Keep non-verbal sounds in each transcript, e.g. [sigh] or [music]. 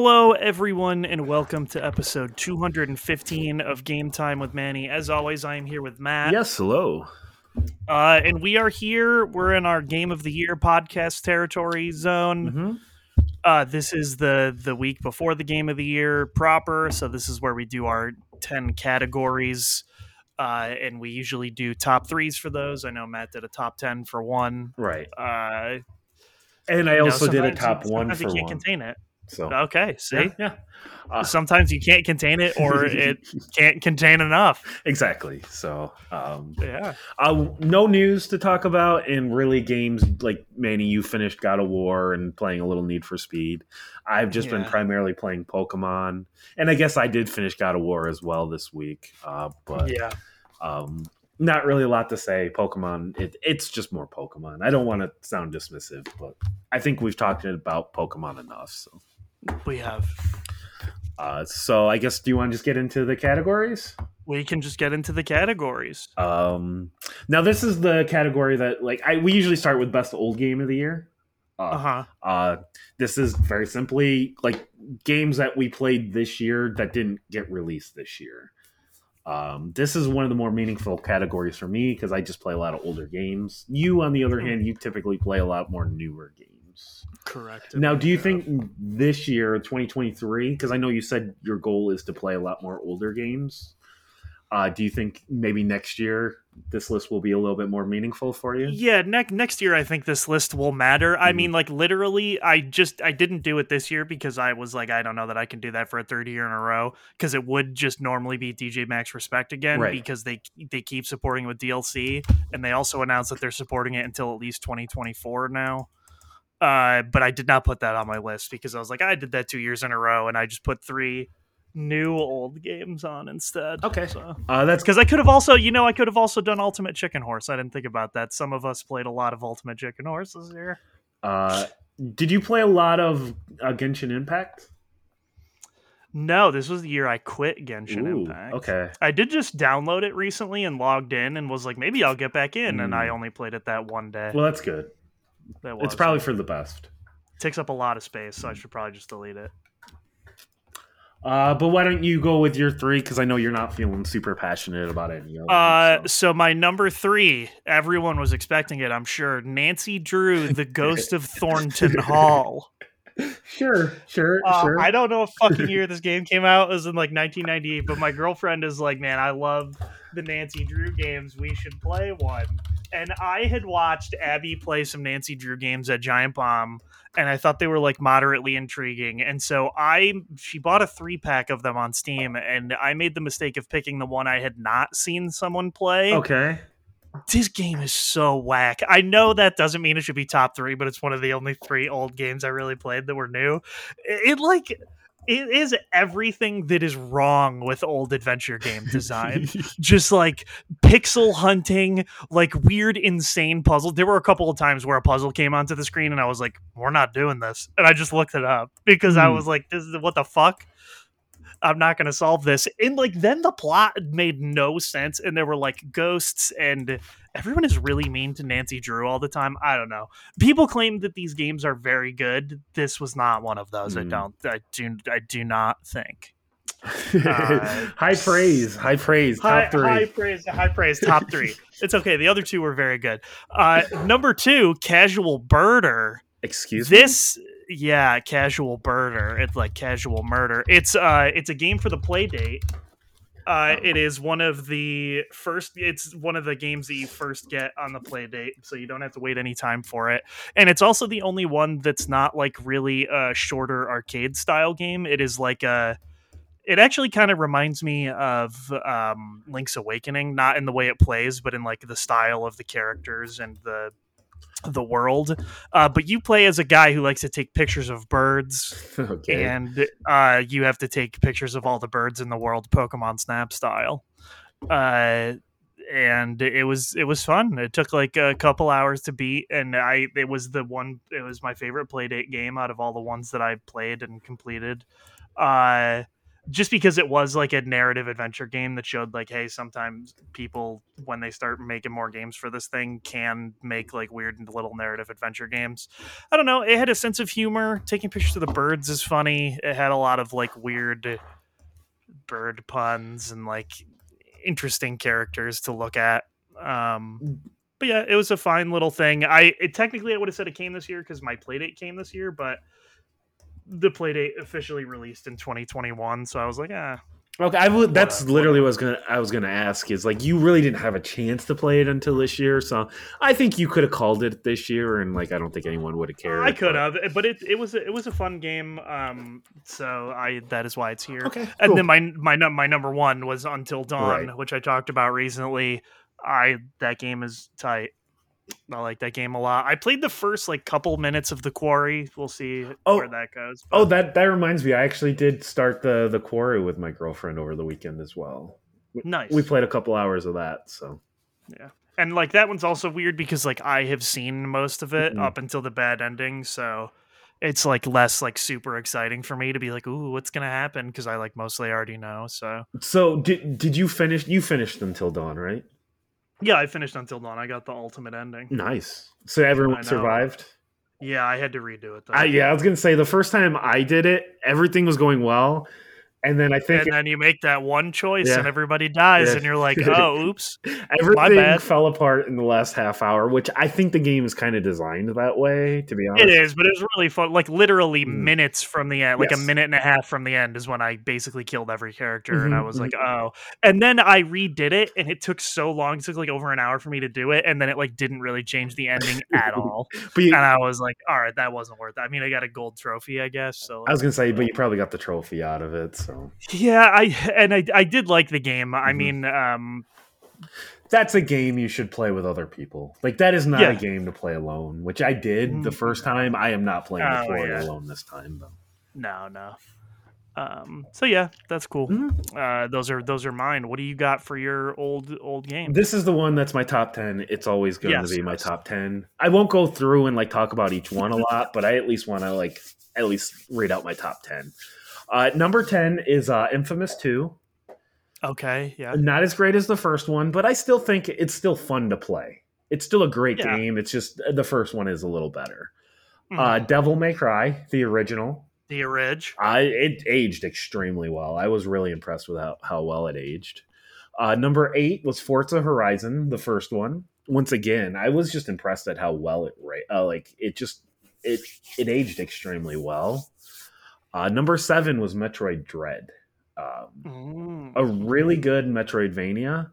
Hello, everyone, and welcome to episode 215 of Game Time with Manny. As always, I am here with Matt. Yes, hello. Uh, and we are here. We're in our Game of the Year podcast territory zone. Mm-hmm. Uh, this is the the week before the Game of the Year proper. So this is where we do our 10 categories. Uh, and we usually do top threes for those. I know Matt did a top 10 for one. Right. Uh, And I you know, also did a top one sometimes for you can't one. contain it. So Okay, see? yeah, yeah. Uh, Sometimes you can't contain it or it [laughs] can't contain enough. exactly. So um, Yeah. uh, no news to talk about, and really games like Manny. You finished God of War and playing a little Need for Speed. I've just been primarily playing Pokemon, and I guess I did finish God of War as well this week. Uh, but yeah. um, not really a lot to say. Pokemon, it, it's just more Pokemon. I don't want to sound dismissive, but I think we've talked about Pokemon enough. So. We have. Uh, so I guess do you want to just get into the categories? We can just get into the categories. Um, now this is the category that like I we usually start with best old game of the year. Uh Uh, huh. uh, this is very simply like games that we played this year that didn't get released this year. Um, this is one of the more meaningful categories for me because I just play a lot of older games. You, on the other hand, you typically play a lot more newer games. Correct. Now, do you think this year, 2023, because I know you said your goal is to play a lot more older games, uh, do you think maybe next year this list will be a little bit more meaningful for you? Yeah, next next year I think this list will matter. I Mhm. mean, like literally, I just I didn't do it this year because I was like, I don't know that I can do that for a third year in a row because it would just normally be DJ Max Respect again Right. because they they keep supporting it with DLC and they also announced that they're supporting it until at least 2024 now. Uh, but I did not put that on my list because I was like, I did that two years in a row, and I just put three new old games on instead. Okay. so Uh, that's because I could have also, you know, I could have also done Ultimate Chicken Horse. I didn't think about that. Some of us played a lot of Ultimate Chicken Horse this year. uh, did you play a lot of uh, Genshin Impact? No, this was the year I quit Genshin Ooh, Impact. Okay. I did just download it recently and logged in and was like, maybe I'll get back in. And Mm. I only played it that one day. Well, that's good. That It's probably for the best. It takes up a lot of space, so I should probably just delete it. Uh, but why don't you go with your three? Because I know you're not feeling super passionate about any of them. Uh, so. so my number three, everyone was expecting it, I'm sure. Nancy Drew, the [laughs] Ghost of Thornton Hall. [laughs] Sure, sure, Uh, sure. I don't know what fucking year [laughs] this game came out. It was in like 1998, but my girlfriend is like, man, I love the Nancy Drew games. We should play one. And I had watched Abby play some Nancy Drew games at Giant Bomb, and I thought they were like moderately intriguing. And so I, she bought a three pack of them on Steam, and I made the mistake of picking the one I had not seen someone play okay. this game is so whack. I know that doesn't mean it should be top three, but it's one of the only three old games I really played that were new. It, it, like it is everything that is wrong with old adventure game [laughs] design. Just like pixel hunting, like weird, insane puzzle. There were a couple of times where a puzzle came onto the screen, and I was like, "We're not doing this," and I just looked it up because I Hmm. was like, "This is what the fuck." I'm not going to solve this. And like then the plot made no sense and there were like ghosts and everyone is really mean to Nancy Drew all the time. I don't know. People claim that these games are very good. This was not one of those. I Hmm. don't I do I do not think. [laughs] Uh, high praise, high praise, top High, three. high praise, high praise, top 3. it's okay. The other two were very good. Uh number 2, Casual Birder. Excuse me. This yeah, Casual Birder. It's like Casual Murder. It's uh it's a game for the Playdate. Uh, Oh. it is one of the first. It's one of the games that you first get on the Playdate, so you don't have to wait any time for it. And it's also the only one that's not like really a shorter arcade style game. It is like a. It actually kind of reminds me of um, Link's Awakening, not in the way it plays, but in like the style of the characters and the the world. Uh, but you play as a guy who likes to take pictures of birds [laughs] okay. and uh, you have to take pictures of all the birds in the world, Pokemon Snap style. Uh, and it was it was fun. It took like a couple hours to beat, and I it was the one. It was my favorite playdate game out of all the ones that I played and completed. Uh, just because it was like a narrative adventure game that showed like hey sometimes people when they start making more games for this thing can make like weird little narrative adventure games. I don't know it had a sense of humor. Taking pictures of the birds is funny. It had a lot of like weird bird puns and like interesting characters to look at. Um but yeah it was a fine little thing. I it, technically i would have said it came this year because my playdate came this year but the playdate officially released in 2021 so i was like ah Okay, I would. That's Whatever. literally what I was gonna. I was gonna ask is like you really didn't have a chance to play it until this year, so I think you could have called it this year, and like I don't think anyone would have cared. i could have but it, it was a, it was a fun game um so i that is why it's here Okay, and then my my num- my number one was until dawn Right. which i talked about recently i that game is tight i like that game a lot i played the first like couple minutes of the quarry we'll see Oh. where that goes Oh, that that reminds me. I actually did start the the quarry with my girlfriend over the weekend as well. nice We played a couple hours of that. So yeah, and like that one's also weird because like i have seen most of it Mhm. up until the bad ending so it's like less like super exciting for me to be like ooh what's gonna happen because i like mostly already know so so did did you finish? You finished until dawn, right? Yeah i finished until dawn. I got the ultimate ending. Nice. So everyone survived. yeah i had to redo it though. I, yeah, I was gonna say the first time I did it, everything was going well, and then I think and then you make that one choice Yeah. and everybody dies Yeah. and you're like [laughs] oh oops everything bad. fell apart in the last half hour, which I think the game is kind of designed that way. To be honest, it is but it was really fun like literally Mm. minutes from the end like Yes. a minute and a half from the end is when i basically killed every character and i Mhm, was like oh and then i redid it and it took so long it took like over an hour for me to do it and then it like didn't really change the ending at [laughs] all But you, and i was like all right that wasn't worth it i mean i got a gold trophy i guess so I was gonna say, but you probably got the trophy out of it, so yeah i and i, I did like the game i Mhm. mean um that's a game you should play with other people. Like that is not Yeah. a game to play alone, which I did the Mm, first time. I am not playing Oh, yeah. alone this time, though. no no um so yeah that's cool Mhm. uh those are those are mine what do you got for your old old game This is the one that's my top ten. It's always going Yes, to be my top ten. I won't go through and like talk about each one a lot, but I at least want to like at least read out my top ten. Uh, number ten is uh, Infamous Two. okay yeah Not as great as the first one, but I still think it's still fun to play. It's still a great Yeah. game. It's just the first one is a little better. Mhm. Uh, Devil May Cry, the original. the Ridge. I it aged extremely well. I was really impressed with how, how well it aged. Uh, number eight was Forza Horizon, the first one. Once again, I was just impressed at how well it uh, like it just it it aged extremely well. Uh, number seven was Metroid Dread, um, Mm. a really good Metroidvania.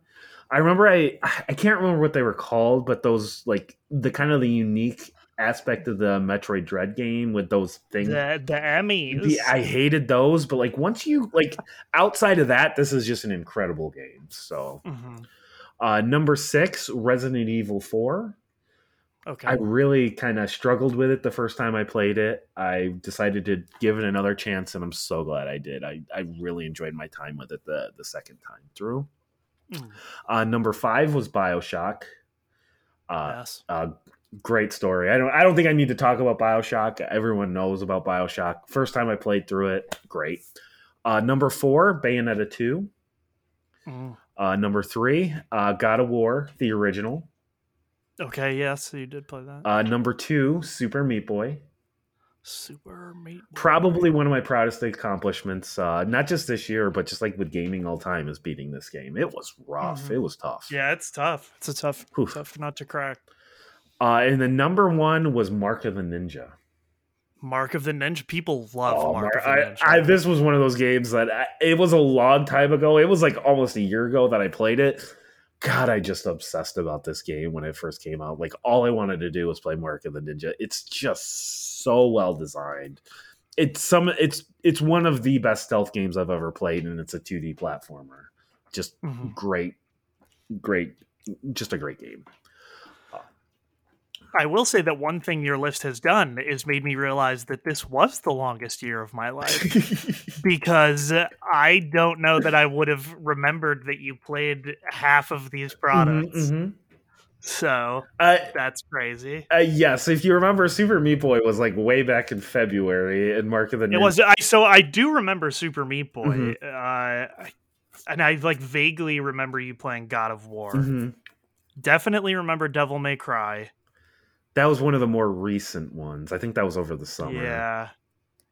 I remember I I can't remember what they were called, but those like the kind of the unique aspect of the Metroid Dread game with those things The the Emmys. the, I hated those, but like once you like outside of that, this is just an incredible game. So Mhm. uh number six, Resident Evil 4. Okay. I really kind of struggled with it the first time I played it. I decided to give it another chance, and I'm so glad I did. I, I really enjoyed my time with it the, the second time through. Mm. Uh, number five was Bioshock. Uh, yes. uh, great story. I don't. I don't think I need to talk about Bioshock. Everyone knows about Bioshock. First time I played through it, great. Uh, number four, Bayonetta two. Mm. Uh, number three, uh, God of War, the original. Okay. Yes, you did play that. Uh, number two, Super Meat Boy. Super Meat. Boy. Probably one of my proudest accomplishments, uh, not just this year, but just like with gaming all time, is beating this game. It was rough. Mhm. It was tough. Yeah, it's tough. It's a tough, Oof. tough nut to crack. Uh, and the number one was Mark of the Ninja. Mark of the Ninja. People love Oh, Mark Mar- of the I, Ninja. I, this was one of those games that I, it was a long time ago. It was like almost a year ago that I played it. God, I just obsessed about this game when it first came out. Like all I wanted to do was play Mark of the Ninja. It's just so well designed. It's some. It's it's one of the best stealth games I've ever played, and it's a 2D platformer. Just Mhm. great, great, just a great game. I will say that one thing your list has done is made me realize that this was the longest year of my life [laughs] because I don't know that I would have remembered that you played half of these products. Mhm, mhm. So Uh, that's crazy. uh, yes, if you remember, Super Meat Boy was like way back in February, and Mark of the It Ninja. was I so I do remember Super Meat Boy. Mhm. Uh, and I like vaguely remember you playing God of War. Mhm. Definitely remember Devil May Cry. That was one of the more recent ones. I think that was over the summer. Yeah.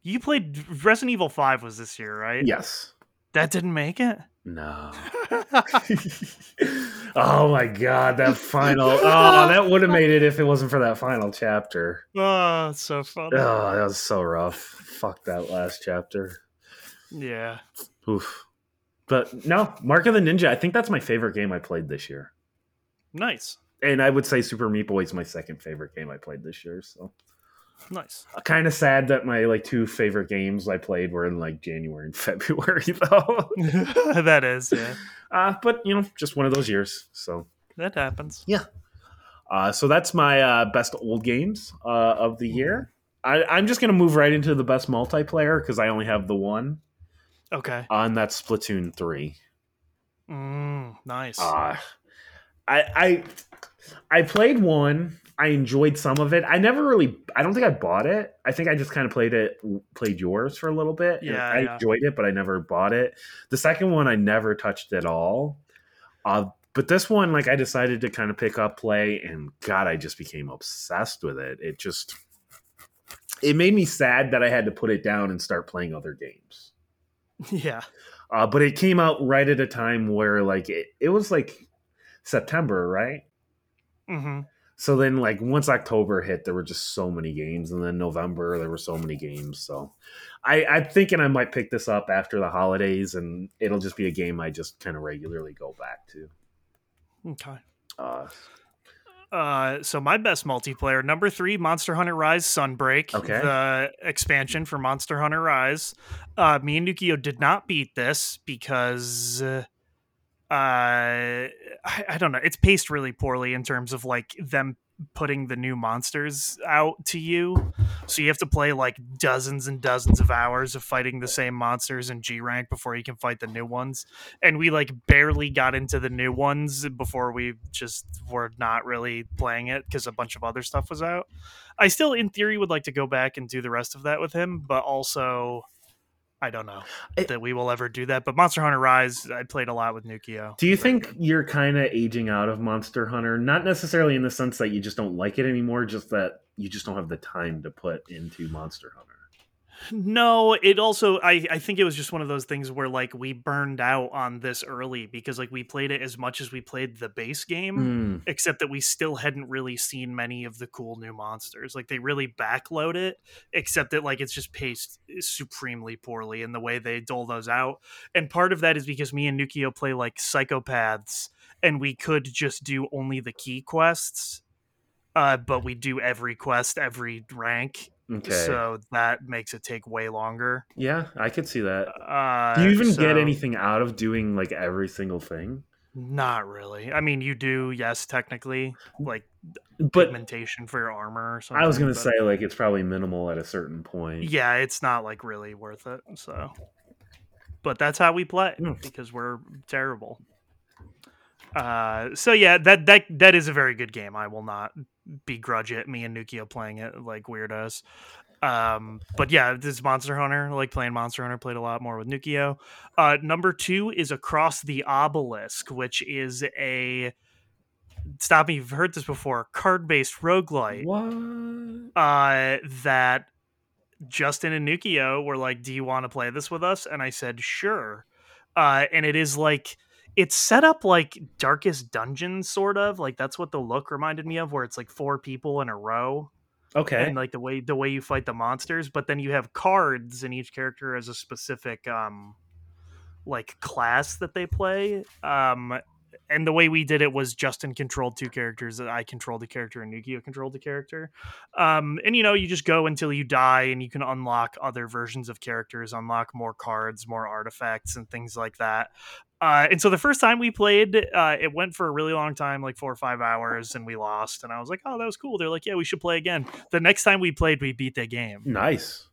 You played Resident Evil 5 was this year, right? Yes. That didn't make it? No. [laughs] [laughs] oh my god, that final. Oh, that would have made it if it wasn't for that final chapter. oh, it's so funny. Oh, that was so rough. Fuck that last chapter. Yeah. Oof. But no, Mark of the Ninja, I think that's my favorite game I played this year. Nice. And I would say Super Meat Boy is my second favorite game I played this year. So Nice. kind of sad that my like two favorite games I played were in like January and [laughs] February though. [laughs] that is, yeah. [laughs] Uh, but you know, just one of those years. So That happens. Yeah. Uh, so that's my uh, best old games uh, of the year. I, I'm just gonna move right into the best multiplayer because I only have the one, Okay. On that Splatoon three. Mm, nice. Uh, I I I played one. I enjoyed some of it. I never really. I don't think I bought it. I think I just kind of played it. Played yours for a little bit. Yeah, I yeah. enjoyed it, but I never bought it. The second one I never touched at all. Uh, but this one, like, I decided to kind of pick up play, and God, I just became obsessed with it. It just it made me sad that I had to put it down and start playing other games. [laughs] yeah. Uh, but it came out right at a time where like it, it was like September, right? Hmm So then like once October hit, there were just so many games, and then November there were so many games. So I, I'm thinking I might pick this up after the holidays, and it'll just be a game I just kind of regularly go back to. Okay. Uh, Uh, so my best multiplayer number three, Monster Hunter Rise Sunbreak, Okay. the expansion for Monster Hunter Rise. Uh, me and Nukio did not beat this because uh, Uh, I, I don't know. It's paced really poorly in terms of like them putting the new monsters out to you. So you have to play like dozens and dozens of hours of fighting the same monsters in G rank before you can fight the new ones. And we like barely got into the new ones before we just were not really playing it because a bunch of other stuff was out. I still, in theory, would like to go back and do the rest of that with him, but also. I don't know It- that we will ever do that, but Monster Hunter Rise, I played a lot with Nukio. do you think you're kind of aging out of Monster Hunter? Not necessarily in the sense that you just don't like it anymore, just that you just don't have the time to put into Monster Hunter. No, it also I I think it was just one of those things where like we burned out on this early because like we played it as much as we played the base game. Mm, Except that we still hadn't really seen many of the cool new monsters. Like they really backload it, except that like it's just paced supremely poorly in the way they dole those out. And part of that is because me and Nukio play like psychopaths, and we could just do only the key quests. Uh, but we do every quest, every rank, okay. so that makes it take way longer. yeah, I could see that. Uh, Do you even get anything out of doing like every single thing? Not really. I mean, you do, yes, technically, like But pigmentation for your armor or something. I was gonna but- say like it's probably minimal at a certain point. yeah, it's not like really worth it. So, but that's how we play Mm. because we're terrible. Uh, so yeah, that that that is a very good game. I will not begrudge it. Me and Nukio playing it like weirdos. Um, but yeah, this Monster Hunter. I like playing Monster Hunter. Played a lot more with Nukio. Uh, number two is Across the Obelisk, which is a stop me. You've heard this before. Card based roguelite What? uh, that Justin and Nukio were like, "Do you want to play this with us?" And I said, "Sure." Uh, and it is like it's set up like Darkest Dungeon, sort of like that's what the look reminded me of, where it's like four people in a row, Okay. and like the way the way you fight the monsters. But then you have cards, and each character has a specific um like class that they play. Um, and the way we did it was Justin controlled two characters, I controlled a character, and Nukio controlled a character. Um, and you know, you just go until you die, and you can unlock other versions of characters, unlock more cards, more artifacts, and things like that. Uh, and so the first time we played, uh, it went for a really long time, like four or five hours, and we lost. And I was like, "Oh, that was cool." They're like, "Yeah, we should play again." The next time we played, we beat the game Nice.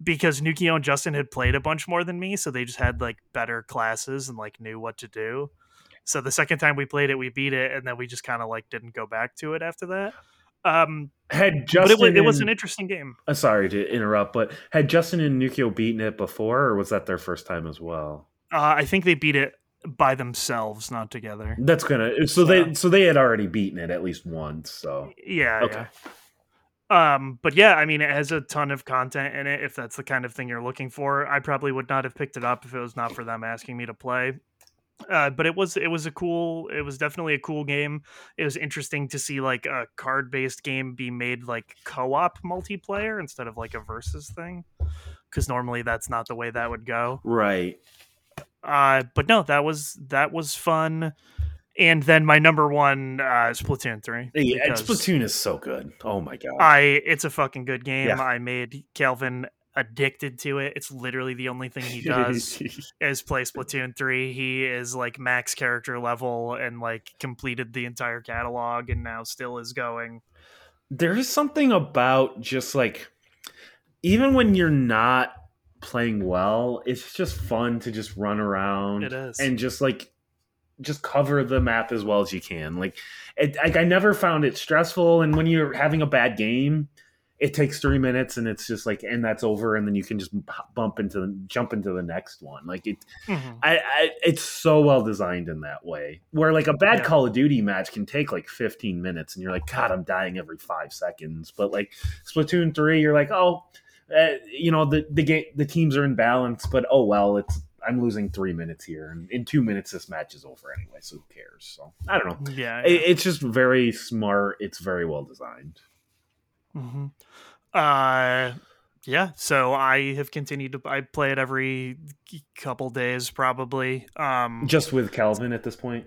because Nukio and Justin had played a bunch more than me, so they just had like better classes and like knew what to do. So the second time we played it, we beat it, and then we just kind of like didn't go back to it after that. Um, Had but Justin it was, it was an interesting game. uh, sorry to interrupt, but had Justin and Nukio beaten it before, or was that their first time as well? Uh, I think they beat it by themselves, not together. That's gonna so they so they had already beaten it at least once. So Yeah. Okay. yeah. Um, but yeah, I mean, it has a ton of content in it. If that's the kind of thing you're looking for, I probably would not have picked it up if it was not for them asking me to play. Uh, but it was it was a cool it was definitely a cool game. It was interesting to see like a card based game be made like co op multiplayer instead of like a versus thing, because normally that's not the way that would go. right, Uh, but no, that was that was fun. And then my number one uh, Splatoon three. Hey, and because- Splatoon is so good. Oh my god, I it's a fucking good game. Yeah. I made Calvin addicted to it. It's literally the only thing he does [laughs] is play Splatoon 3. He is like max character level and like completed the entire catalog and now still is going. there is something about just like even when you're not playing well, it's just fun to just run around It is. and just like just cover the map as well as you can. Like, it, like I never found it stressful. And when you're having a bad game, it takes three minutes and it's just like, and that's over, and then you can just bump into the jump into the next one. Like it, Mhm. I, I it's so well designed in that way. Where like a bad Yeah. Call of Duty match can take like 15 minutes, and you're like, God, I'm dying every five seconds. But like Splatoon three, you're like, oh, uh, you know the the game the teams are in balance, but oh well, it's I'm losing three minutes here, and in two minutes this match is over anyway. So who cares? So I don't know. Yeah. It, it's just very smart. It's very well designed. Hmm Uh, yeah. So I have continued to I play it every couple days probably. Um, Just with Calvin at this point.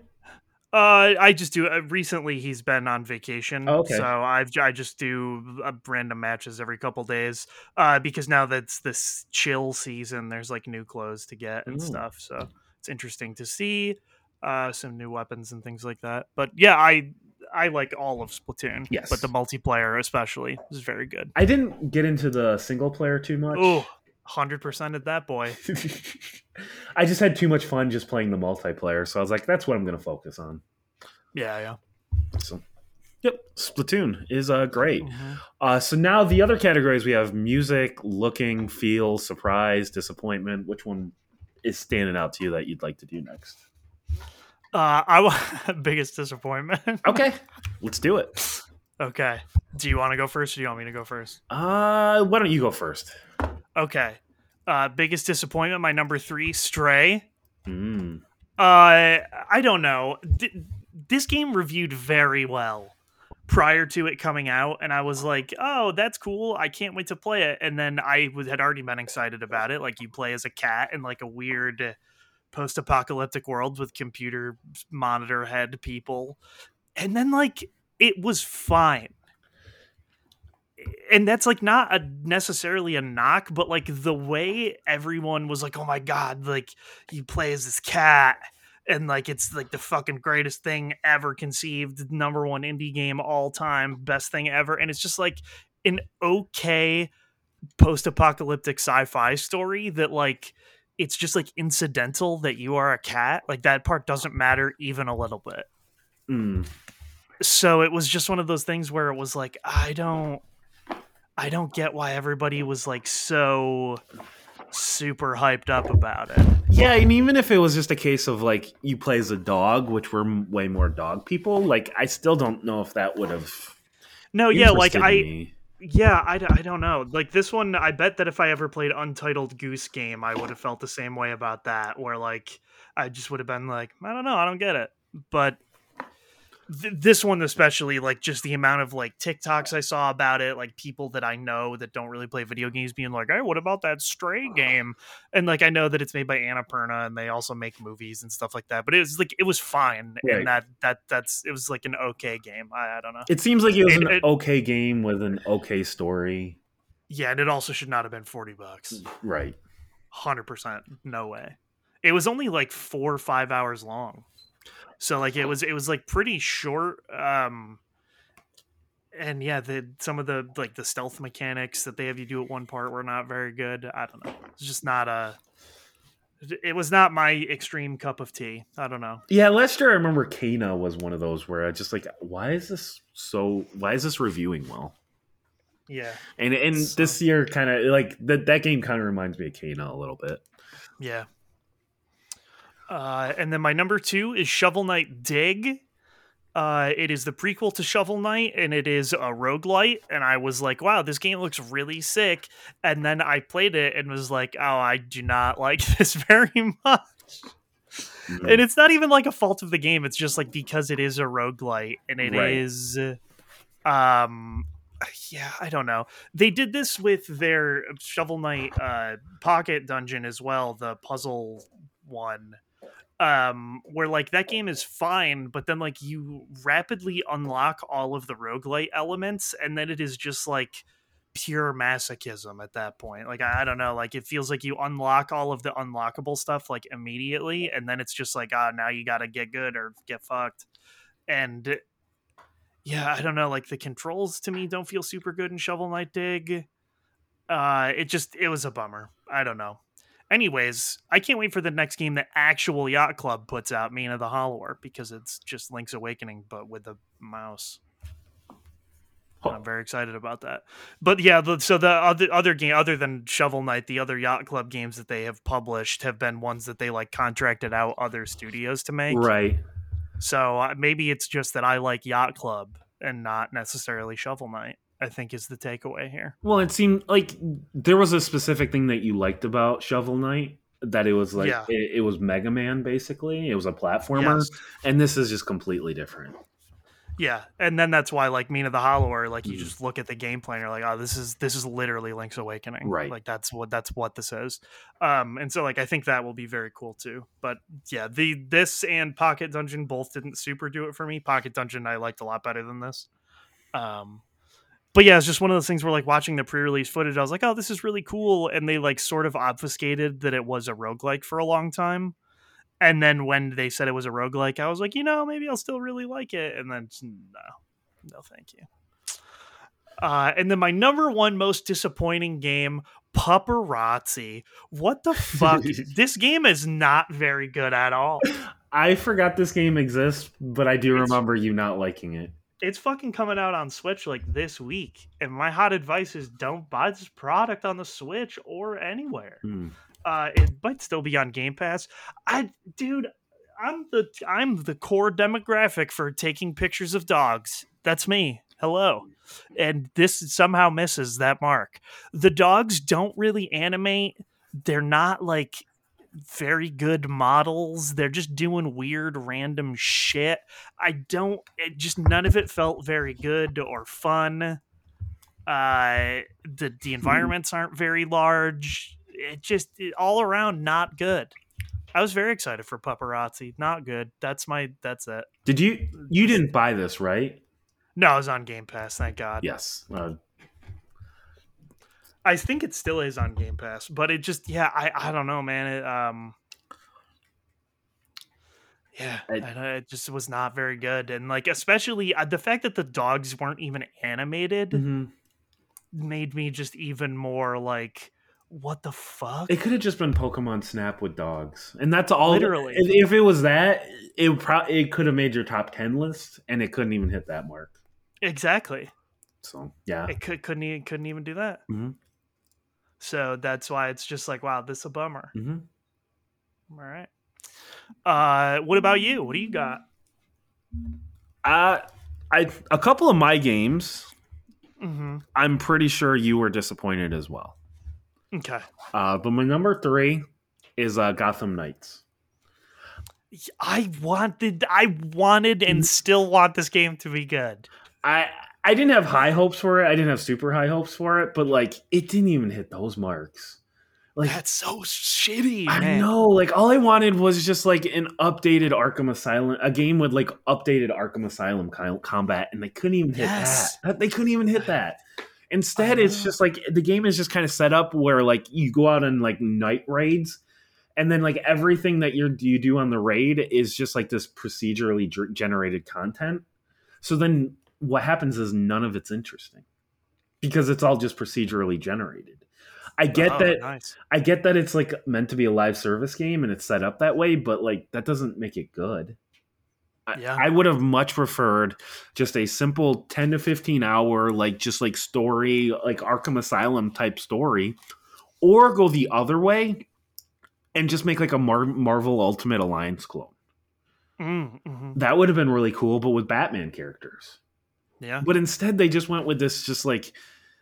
Uh, I just do. Uh, recently, he's been on vacation, Oh, okay. so I've I just do uh, random matches every couple days. Uh, because now that's this chill season, there's like new clothes to get and Ooh. stuff. So it's interesting to see uh some new weapons and things like that. But yeah, I I like all of Splatoon. Yes. but the multiplayer especially is very good. I didn't get into the single player too much. Oh, 100% at that boy. [laughs] I just had too much fun just playing the multiplayer, so I was like, that's what I'm going to focus on. Yeah, yeah. So, yep, Splatoon is uh, great. Mhm. Uh, so now the other categories we have music, looking, feel, surprise, disappointment. Which one is standing out to you that you'd like to do next? Uh, I [laughs] biggest disappointment. [laughs] Okay, let's do it. okay. Do you want to go first or do you want me to go first? Uh, why don't you go first? Okay. Uh, biggest disappointment, my number three, Stray. Mm. Uh, I don't know. D- this game reviewed very well prior to it coming out, and I was like, "Oh, that's cool! I can't wait to play it." And then I was, had already been excited about it. Like you play as a cat in like a weird post-apocalyptic world with computer monitor head people, and then like it was fine. And that's like not a necessarily a knock, but like the way everyone was like, "Oh my god!" Like you play as this cat and like it's like the fucking greatest thing ever conceived number one indie game all time best thing ever and it's just like an okay post-apocalyptic sci-fi story that like it's just like incidental that you are a cat like that part doesn't matter even a little bit Mm. so it was just one of those things where it was like i don't i don't get why everybody was like so super hyped up about it Yeah, and even if it was just a case of like you play as a dog, which we're way more dog people, like I still don't know if that would have. no yeah like i me. Yeah, I, I don't know. Like this one, I bet that if I ever played Untitled Goose Game, I would have felt the same way about that, where like I just would have been like, I don't know, I don't get it. But th- this one, especially, like just the amount of like TikToks I saw about it, like people that I know that don't really play video games being like, hey, what about that Stray game? And like I know that it's made by Annapurna and they also make movies and stuff like that. But it was like it was fine, Right. and that that that's it was like an okay game. I, I don't know. It seems like it was It- an it- okay game with an okay story. Yeah, and it also should not have been forty bucks. Right. hundred percent no way it was only like four or five hours long so like it was it was like pretty short um and yeah the some of the like the stealth mechanics that they have you do at one part were not very good i don't know it's just not a It was not my extreme cup of tea. I don't know. Yeah, last year I remember Kena was one of those where I just like, why is this so? Why is this reviewing well? Yeah, And and So- this year kind of like that that game kind of reminds me of Kena a little bit. yeah. Uh, and then my number two is Shovel Knight Dig. Uh, it is the prequel to Shovel Knight, and it is a roguelite. And I was like, wow, this game looks really sick. And then I played it and was like, oh, I do not [laughs] like this very much. Mhm. and it's not even like a fault of the game it's just like because it is a roguelite and it Right. is, um yeah i don't know they did this with their shovel knight uh pocket dungeon as well the puzzle one um where like that game is fine but then like you rapidly unlock all of the roguelite elements and then it is just like pure masochism at that point like I, I don't know like it feels like you unlock all of the unlockable stuff like immediately and then it's just like ah now you gotta get good or get fucked and yeah i don't know like the controls to me don't feel super good in shovel knight dig. Uh it just it was a bummer i don't know anyways i can't wait for the next game that actual yacht club puts out mina the hollower because it's just link's awakening but with a mouse I'm very excited about that. But yeah, the, so the other other game other than Shovel Knight, the other Yacht Club games that they have published have been ones that they like contracted out other studios to make. Right. So uh, maybe it's just that I like Yacht Club and not necessarily Shovel Knight. I think is the takeaway here. Well, it seemed like there was a specific thing that you liked about Shovel Knight that it was like Yeah. it, it was Mega Man basically. It was a platformer, Yes. and this is just completely different. Yeah, and then that's why like Mina the Hollower, like you Mhm. just look at the gameplay and you're like, oh, this is this is literally Link's Awakening. Right. Like that's what that's what this is. Um, and so like I think that will be very cool too. But yeah, the this and Pocket Dungeon both didn't super do it for me. Pocket Dungeon I liked a lot better than this. Um but yeah, it's just one of those things where like watching the pre-release footage, I was like, oh, this is really cool. And they like sort of obfuscated that it was a roguelike for a long time. And then when they said it was a roguelike, I was like, you know, maybe I'll still really like it. And then no, no, thank you. Uh, and then my number one most disappointing game, Pupperazzi. What the fuck? [laughs] this game is not very good at all. I forgot this game exists, but I do It's- remember you not liking it. It's fucking coming out on Switch like this week. And my hot advice is don't buy this product on the Switch or anywhere. Hmm. Uh, it might still be on Game Pass. I, dude, I'm the I'm the core demographic for taking pictures of dogs. That's me. Hello, and this somehow misses that mark. The dogs don't really animate. They're not like very good models. They're just doing weird, random shit. I don't. It just none of it felt very good or fun. Uh, the the environments aren't very large. It just it, all around not good. I was very excited for Pupperazzi. Not good. That's my. That's it. Did you you didn't buy this, right? No, it was on Game Pass. Thank God. Yes. Uh, I think it still is on Game Pass, but it just yeah, I I don't know, man. It um yeah, I- it just was not very good, and like especially uh, the fact that the dogs weren't even animated mhm. made me just even more like, what the fuck? It could have just been Pokemon Snap with dogs, and that's all. Literally. if, if it was that, it pro- it could have made your top ten list, and it couldn't even hit that mark. exactly. So yeah, It could couldn't even, couldn't even do that. Mhm. So that's why it's just like, wow, this is a bummer. hmm All right. Uh, what about you? What do you got? uh, I a couple of my games. Mm-hmm. I'm pretty sure you were disappointed as well. Okay. Uh, but my number three is uh, Gotham Knights. I wanted, I wanted, and still want this game to be good. I I didn't have high hopes for it. I didn't have super high hopes for it, but like it didn't even hit those marks. Like That's so shitty, I man. know, like all I wanted was just like an updated Arkham Asylum, a game with like updated Arkham Asylum combat, and they couldn't even hit Yes. that. They couldn't even hit [sighs] that. Instead, it's just ah. like the game is just kind of set up where like you go out on like night raids, and then like everything that you you do on the raid is just like this procedurally generated content. So then what happens is none of it's interesting because it's all just procedurally generated. I get Oh, that Nice. I get that it's like meant to be a live service game and it's set up that way, but like that doesn't make it good. I, Yeah. I would have much preferred just a simple 10 to 15 hour like just like story like Arkham Asylum type story or go the other way and just make like a Mar- Marvel Ultimate Alliance clone. Mm, hmm That would have been really cool but with Batman characters. Yeah. But instead, they just went with this just like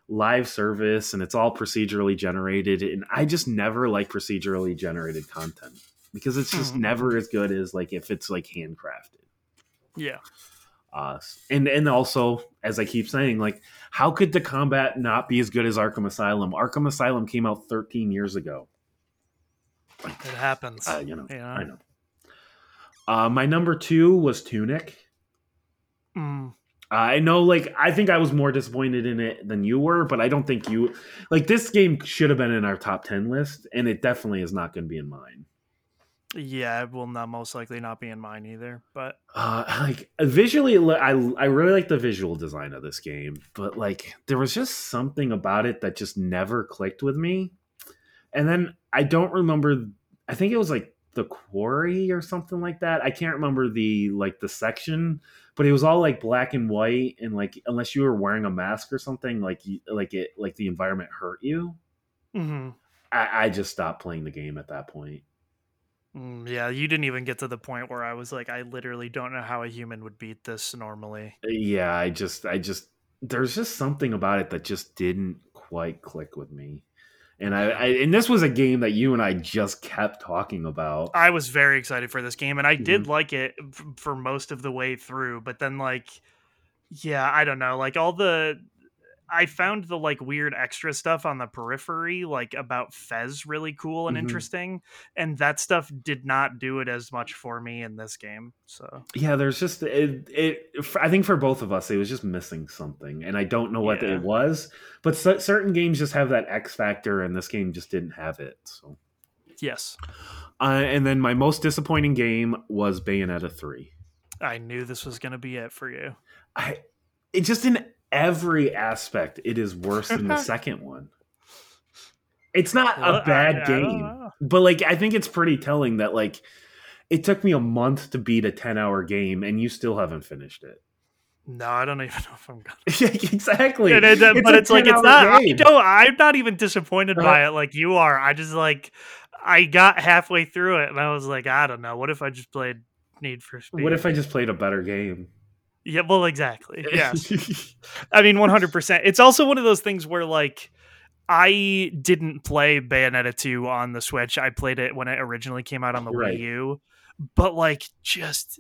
live service and it's all procedurally generated. And I just never like procedurally generated content because it's just Mhm. never as good as like if it's like handcrafted. Yeah. Uh, and and also, as I keep saying, like how could the combat not be as good as Arkham Asylum? Arkham Asylum came out 13 years ago. It happens. Uh, you know, Yeah. I know. Uh, my number two was Tunic. Mm. I know, like, I think I was more disappointed in it than you were, but I don't think you like this game should have been in our top 10 list, and it definitely is not going to be in mine. Yeah, it will not most likely not be in mine either. But Uh, like, visually, I, I really like the visual design of this game, but like, there was just something about it that just never clicked with me. And then I don't remember, I think it was like the quarry or something like that. I can't remember the like the section, but it was all like black and white, and like, unless you were wearing a mask or something, like, you, like it, like the environment hurt you. Mm-hmm. I, I just stopped playing the game at that point. Mm, yeah, you didn't even get to the point where I was like, I literally don't know how a human would beat this normally. yeah i just i just there's just something about it that just didn't quite click with me and I, I and this was a game that you and i just kept talking about I was very excited for this game, and I did Mhm. like it f- for most of the way through. But then, like, yeah, I don't know, like all the. I found the like weird extra stuff on the periphery, like about Fez, really cool and Mhm. interesting, and that stuff did not do it as much for me in this game. So yeah there's just it, it i think for both of us it was just missing something and i don't know what Yeah. it was but cer- certain games just have that x factor and this game just didn't have it so yes, uh, and then my most disappointing game was bayonetta 3 I knew this was gonna be it for you. I it just in every aspect it is worse than the [laughs] second one. It's not Well, a I- bad I game, know. but like I think it's pretty telling that like it took me a month to beat a 10-hour game and you still haven't finished it. No, I don't even [laughs] know if I'm gonna. [laughs] Yeah, exactly. It- but it's like it's 10-hour not. I don't. I'm not even disappointed Uh-huh. by it like you are. I just like I got halfway through it and I was like, I don't know. What if I just played Need for Speed? What if I just played a better game? Yeah. Well, exactly. [laughs] Yes. I mean, 100. percent It's also one of those things where like. I didn't play Bayonetta 2 on the Switch. I played it when it originally came out on the Right. Wii U. But like just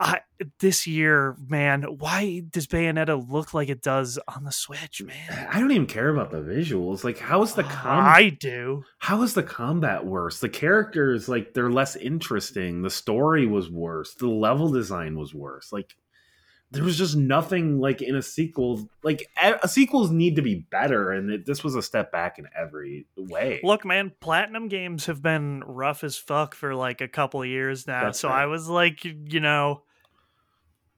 I this year, man, why does Bayonetta look like it does on the Switch, man? I don't even care about the visuals. Like how is the [sighs] com- I do. how is the combat worse? The characters like they're less interesting. The story was worse. The level design was worse. Like there was just nothing like in a sequel. Like a, sequels need to be better, and it, this was a step back in every way. Look, man, platinum games have been rough as fuck for like a couple of years now. That's so right. I was like, you know,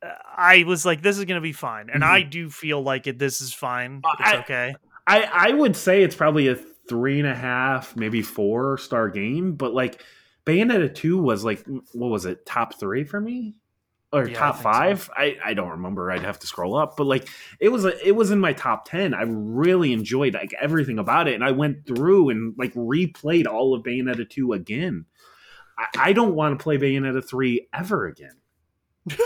uh, I was like, this is gonna be fine, and Mhm. I do feel like it. This is fine. Uh, It's I- okay. I I would say it's probably a three and a half, maybe four star game, but like Bayonetta two was like what was it top three for me or Yeah, I top so. five? I I don't remember. I'd have to scroll up, but like it was a, it was in my top ten. I really enjoyed like everything about it, and I went through and like replayed all of Bayonetta two again. I, I don't want to play Bayonetta three ever again. [laughs]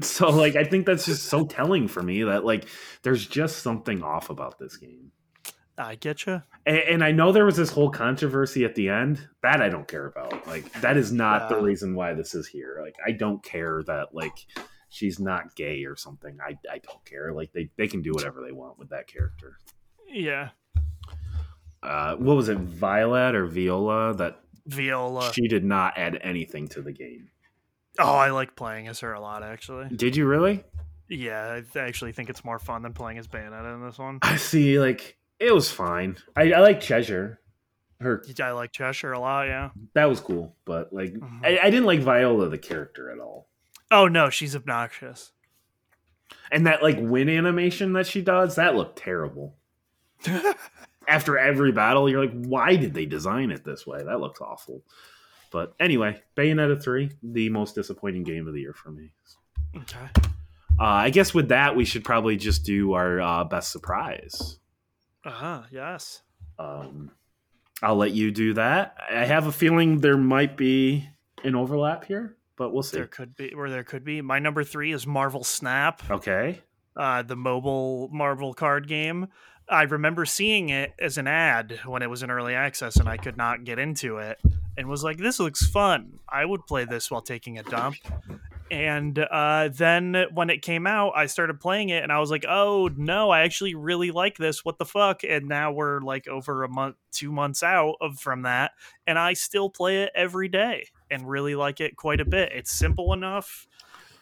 So like I think that's just so telling for me that like there's just something off about this game. I get you. And, and I know there was this whole controversy at the end that I don't care about. Like that is not the reason why this is here. Like I don't care that like she's not gay or something. I, I don't care. Like they, they can do whatever they want with that character. Yeah, Uh, what was it, Violet or Viola? That Viola. she did not add anything to the game. oh, I like playing as her a lot, actually. Did you really? Yeah, I actually think it's more fun than playing as Bayonetta in this one. I see. Like it was fine. I, I like Cheshire. Her I like Cheshire a lot. Yeah. that was cool, but like Mhm. I, I didn't like Viola the character at all. Oh no, she's obnoxious. And that like win animation that she does, that looked terrible. [laughs] after every battle, you're like, why did they design it this way? That looks awful. But anyway, Bayonetta 3, the most disappointing game of the year for me. Okay. Uh, I guess with that, we should probably just do our uh, best surprise. Uh huh. Yes. Um, I'll let you do that. I have a feeling there might be an overlap here, but we'll see. There could be, or there could be. My number three is Marvel Snap, Okay. uh, the mobile Marvel card game. I remember seeing it as an ad when it was in early access, and I could not get into it, and was like, "This looks fun. I would play this while taking a dump." And uh, then when it came out, I started playing it, and I was like, "Oh no, I actually really like this. What the fuck?" And now we're like over a month, two months out of from that, and I still play it every day and really like it quite a bit. It's simple enough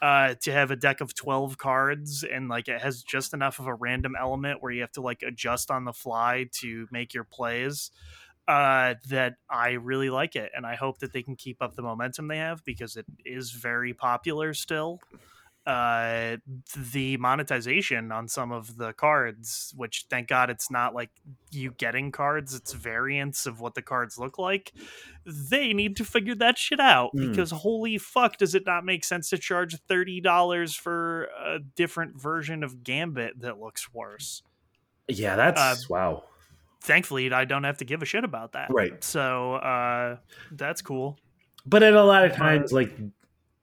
uh, to have a deck of 12 cards and like it has just enough of a random element where you have to like adjust on the fly to make your plays uh, that I really like it. And I hope that they can keep up the momentum they have because it is very popular still. Uh, the monetization on some of the cards, which thank God it's not like you getting cards, it's variants of what the cards look like. They need to figure that shit out Hmm. because holy fuck, does it not make sense to charge $30 for a different version of Gambit that looks worse? Yeah, that's Uh, wow. Thankfully, I don't have to give a shit about that. Right. So, uh, that's cool. But at a lot of times, like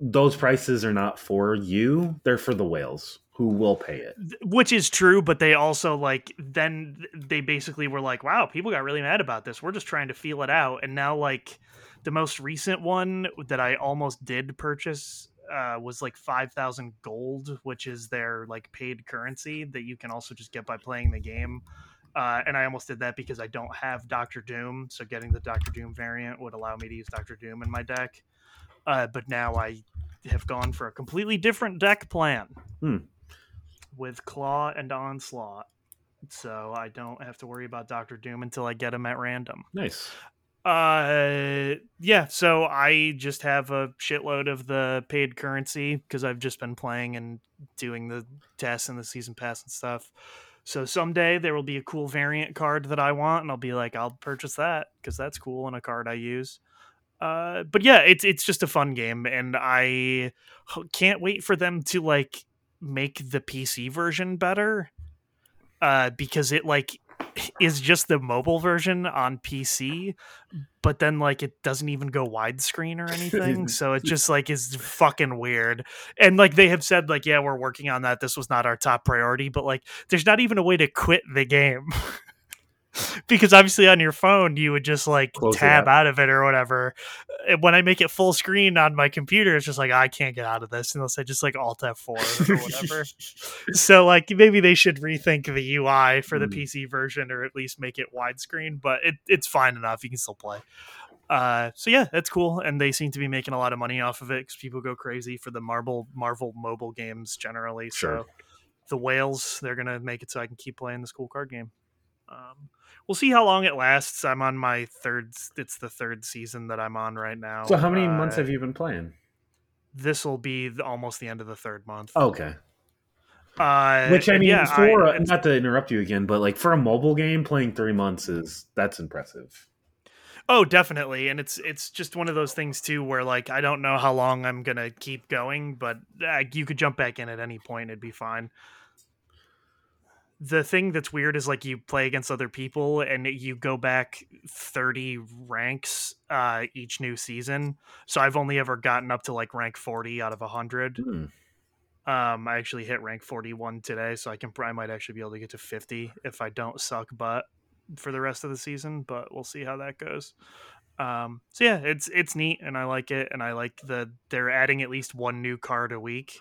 those prices are not for you; they're for the whales who will pay it. which is true but they also like then they basically were like wow people got really mad about this we're just trying to feel it out and now like the most recent one that i almost did purchase uh, was like 5000 gold which is their like paid currency that you can also just get by playing the game uh, and i almost did that because i don't have dr doom so getting the dr doom variant would allow me to use dr doom in my deck uh, but now i have gone for a completely different deck plan Hmm. with Klaw and Onslaught. So I don't have to worry about Doctor Doom until I get him at random. Nice. Uh, yeah. So I just have a shitload of the paid currency because I've just been playing and doing the tests and the season pass and stuff. So someday there will be a cool variant card that I want, and I'll be like, I'll purchase that because that's cool and a card I use. Uh, but yeah, it's it's just a fun game, and I can't wait for them to like make the PC version better. Uh, because it like is just the mobile version on PC, but then like it doesn't even go widescreen or anything. [laughs] so it just like is fucking weird. And like they have said, like, yeah, we're working on that. This was not our top priority, but like there's not even a way to quit the game. [laughs] because obviously on your phone you would just like Close tab out. of it or whatever. And when I make it full screen on my computer, it's just like I can't get out of this unless I just like Alt F4 or whatever [laughs] so like maybe they should rethink the UI for the Mm. PC version or at least make it widescreen, but it, it's fine enough. You can still play. Uh, so yeah, that's cool, and they seem to be making a lot of money off of it because people go crazy for the Marvel Marvel mobile games generally. Sure. So the whales, they're gonna make it so I can keep playing this cool card game. Um, we'll see how long it lasts. I'm on my third. It's the third season that I'm on right now. So, how many months Uh, have you been playing? This will be the, almost the end of the third month. Okay. Uh, Which I mean, yeah, for I- not to interrupt you again, but like for a mobile game, playing three months is that's impressive. Oh, definitely, and it's it's just one of those things too, where like I don't know how long I'm gonna keep going, but uh, you could jump back in at any point; it'd be fine. The thing that's weird is like you play against other people, and you go back thirty ranks uh, each new season. So I've only ever gotten up to like rank forty out of hundred. Hmm. Um, I actually hit rank 41 today, so I can I might actually be able to get to 50 if I don't suck butt for the rest of the season. But we'll see how that goes. Um, so yeah, it's it's neat and I like it, and I like the they're adding at least one new card a week,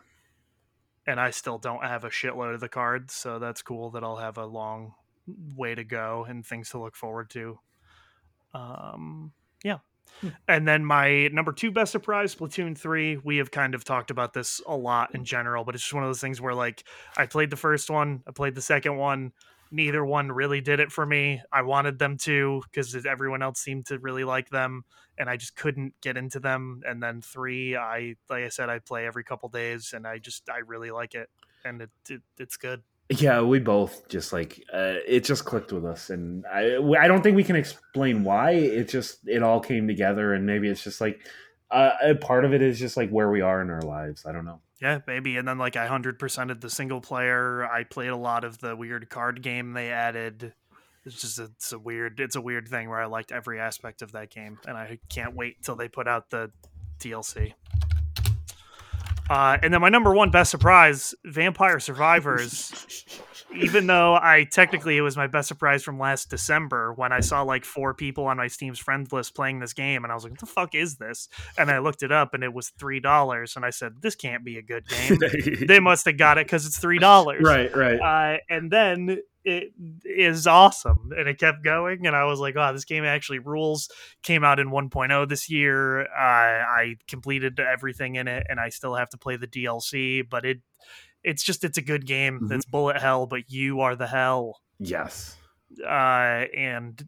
and I still don't have a shitload of the cards, so that's cool that I'll have a long way to go and things to look forward to. Um, yeah. And then my number two best surprise, Splatoon 3. We have kind of talked about this a lot in general, but it's just one of those things where, like, I played the first one, I played the second one. Neither one really did it for me. I wanted them to because everyone else seemed to really like them, and I just couldn't get into them. And then three, I like I said, I play every couple days, and I just I really like it, and it, it it's good. Yeah, we both just like uh, it just clicked with us, and I I don't think we can explain why. It just it all came together, and maybe it's just like uh, a part of it is just like where we are in our lives. I don't know. Yeah, maybe. And then like I hundred percented the single player. I played a lot of the weird card game they added. It's just a, it's a weird it's a weird thing where I liked every aspect of that game, and I can't wait till they put out the DLC. Uh, and then my number one best surprise, Vampire Survivors. [laughs] even though I technically it was my best surprise from last December when I saw like four people on my Steam's friends list playing this game, and I was like, "What the fuck is this?" And I looked it up, and it was three dollars, and I said, "This can't be a good game." [laughs] they must have got it because it's three dollars, right, right. Uh, and then it is awesome and it kept going and i was like wow this game actually rules came out in 1.0 this year uh, i completed everything in it and i still have to play the dlc but it it's just it's a good game Mhm. that's bullet hell but you are the hell yes, uh, and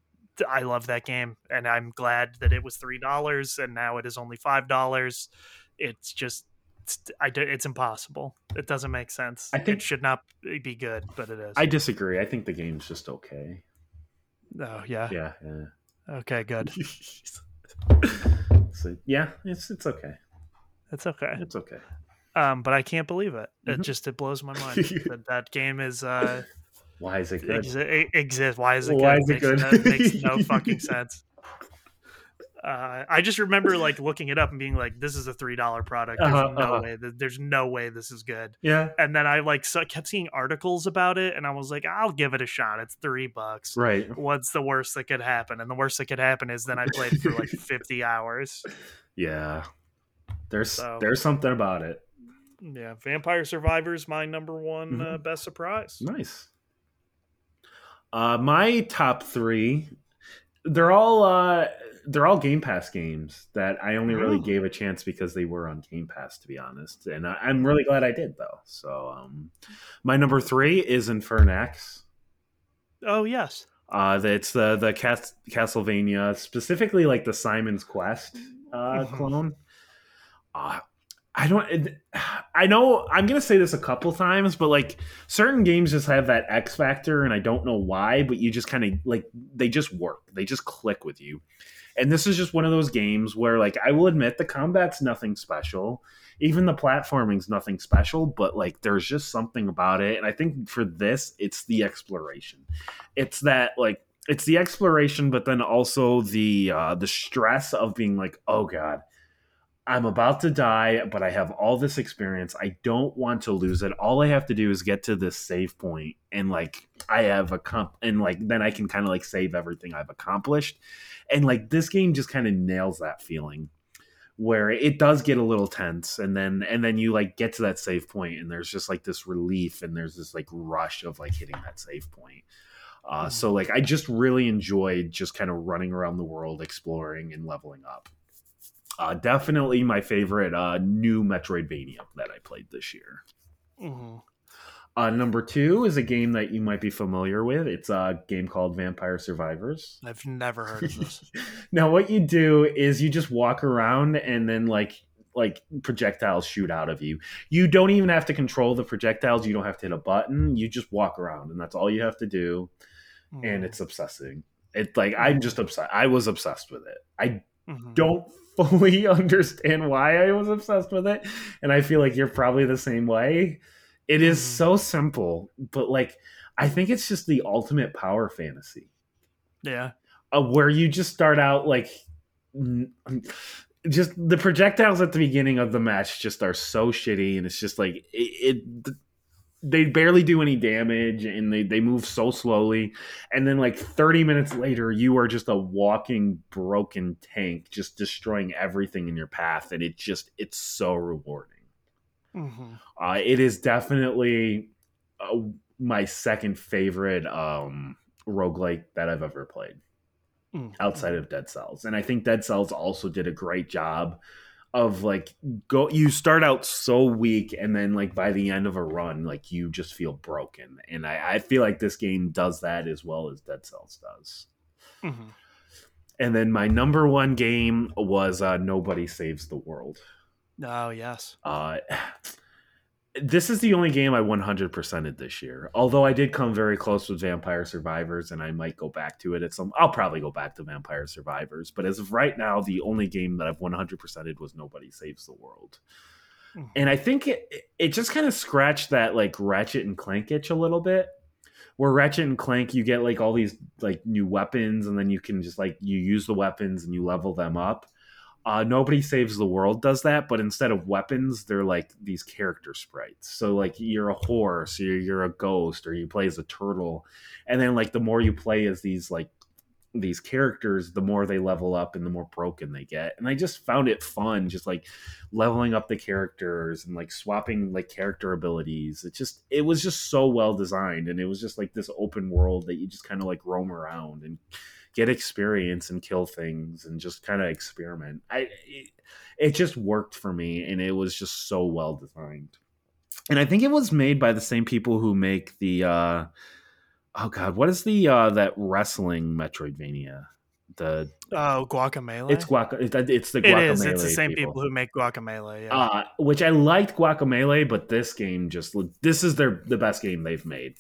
i love that game and i'm glad that it was three dollars and now it is only five dollars it's just it's, I, do- it's impossible it doesn't make sense I think- it should not be good but it is I disagree. I think the game's just okay. oh yeah Yeah, yeah. Okay, good. [laughs] so yeah, it's it's okay. It's okay. It's okay. Um, but I can't believe it. It Mhm. just it blows my mind [laughs] that that game is uh Why is it good? exi- exists. Why is it Why good? is it makes, good? No, makes no [laughs] fucking sense. Uh, I just remember like looking it up and being like, "This is a three dollar product. There's Uh-huh, no uh-huh. way. That, there's no way this is good." Yeah, And then I like so, kept seeing articles about it, and I was like, "I'll give it a shot. It's three bucks. right. What's the worst that could happen?" And the worst that could happen is then I played for like [laughs] fifty hours. Yeah, there's So- there's something about it. Yeah, Vampire Survivors, my number one Mhm. uh, best surprise. Nice. Uh, my top three, they're all uh, they're all Game Pass games that I only really Oh. gave a chance because they were on Game Pass, to be honest. And I, I'm really glad I did though. So, um, my number three is Infernax. Oh yes, Uh, it's the the Cas- Castlevania, specifically like the Simon's Quest uh, Mhm. clone. Uh, I don't. I know I'm gonna say this a couple times, but like certain games just have that X factor, and I don't know why, but you just kind of like they just work. They just click with you. And this is just one of those games where, like, I will admit the combat's nothing special. Even the platforming's nothing special, but like there's just something about it. And I think for this, it's the exploration. It's that like it's the exploration, but then also the uh the stress of being like, oh god, I'm about to die, but I have all this experience. I don't want to lose it. All I have to do is get to this save point and like I have a comp and like then I can kind of like save everything I've accomplished. And like this game just kind of nails that feeling where it does get a little tense and then and then you like get to that save point and there's just like this relief and there's this like rush of like hitting that save point. Uh, so like I just really enjoyed just kind of running around the world exploring and leveling up. Uh, definitely my favorite uh, new Metroidvania that I played this year. hmm Uh, number two is a game that you might be familiar with. It's a game called Vampire Survivors. I've never heard of this. [laughs] now, what you do is you just walk around and then like like projectiles shoot out of you. You don't even have to control the projectiles. You don't have to hit a button. You just walk around, and that's all you have to do. And Mhm. it's obsessing. It's like I'm just obsessed. I was obsessed with it. I Mhm. don't [laughs] fully understand why I was obsessed with it. And I feel like you're probably the same way. It is Mhm. so simple, but like I think it's just the ultimate power fantasy. Yeah. Uh, where you just start out like n- just the projectiles at the beginning of the match just are so shitty and it's just like it, it they barely do any damage and they, they move so slowly and then like 30 minutes later you are just a walking broken tank just destroying everything in your path and it just it's so rewarding hmm uh, it is definitely uh, my second favorite um roguelike that i've ever played Mm-hmm. outside of Dead Cells. And I think Dead Cells also did a great job of like go you start out so weak and then like by the end of a run like you just feel broken. And i, I feel like this game does that as well as dead cells does. Hmm and then my number one game was uh, nobody saves the world. Oh yes. uh, this is the only game I 100%ed this year. Although I did come very close with Vampire Survivors, and I might go back to it at some. I'll probably go back to Vampire Survivors, but as of right now, the only game that I've 100%ed was Nobody Saves the World. Hmm. And I think it it just kind of scratched that like Ratchet and Clank itch a little bit. Where Ratchet and Clank, you get like all these like new weapons, and then you can just like you use the weapons and you level them up. Uh, Nobody Saves the World does that, but instead of weapons, they're like these character sprites. So like you're a horse, you're, you're a ghost, or you play as a turtle, and then like the more you play as these like these characters, the more they level up and the more broken they get. And I just found it fun, just like leveling up the characters and like swapping like character abilities. It just it was just so well designed, and it was just like this open world that you just kind of like roam around and get experience and kill things and just kind of experiment. I it, it just worked for me, and it was just so well designed. And I think it was made by the same people who make the. uh oh god, what is the uh that wrestling Metroidvania? The Oh, Guacamelee. it's guaca. It's the It Guacamelee. is. It's the same people, who make Guacamelee. Yeah. Uh, which I liked Guacamelee, but this game just this is their the best game they've made.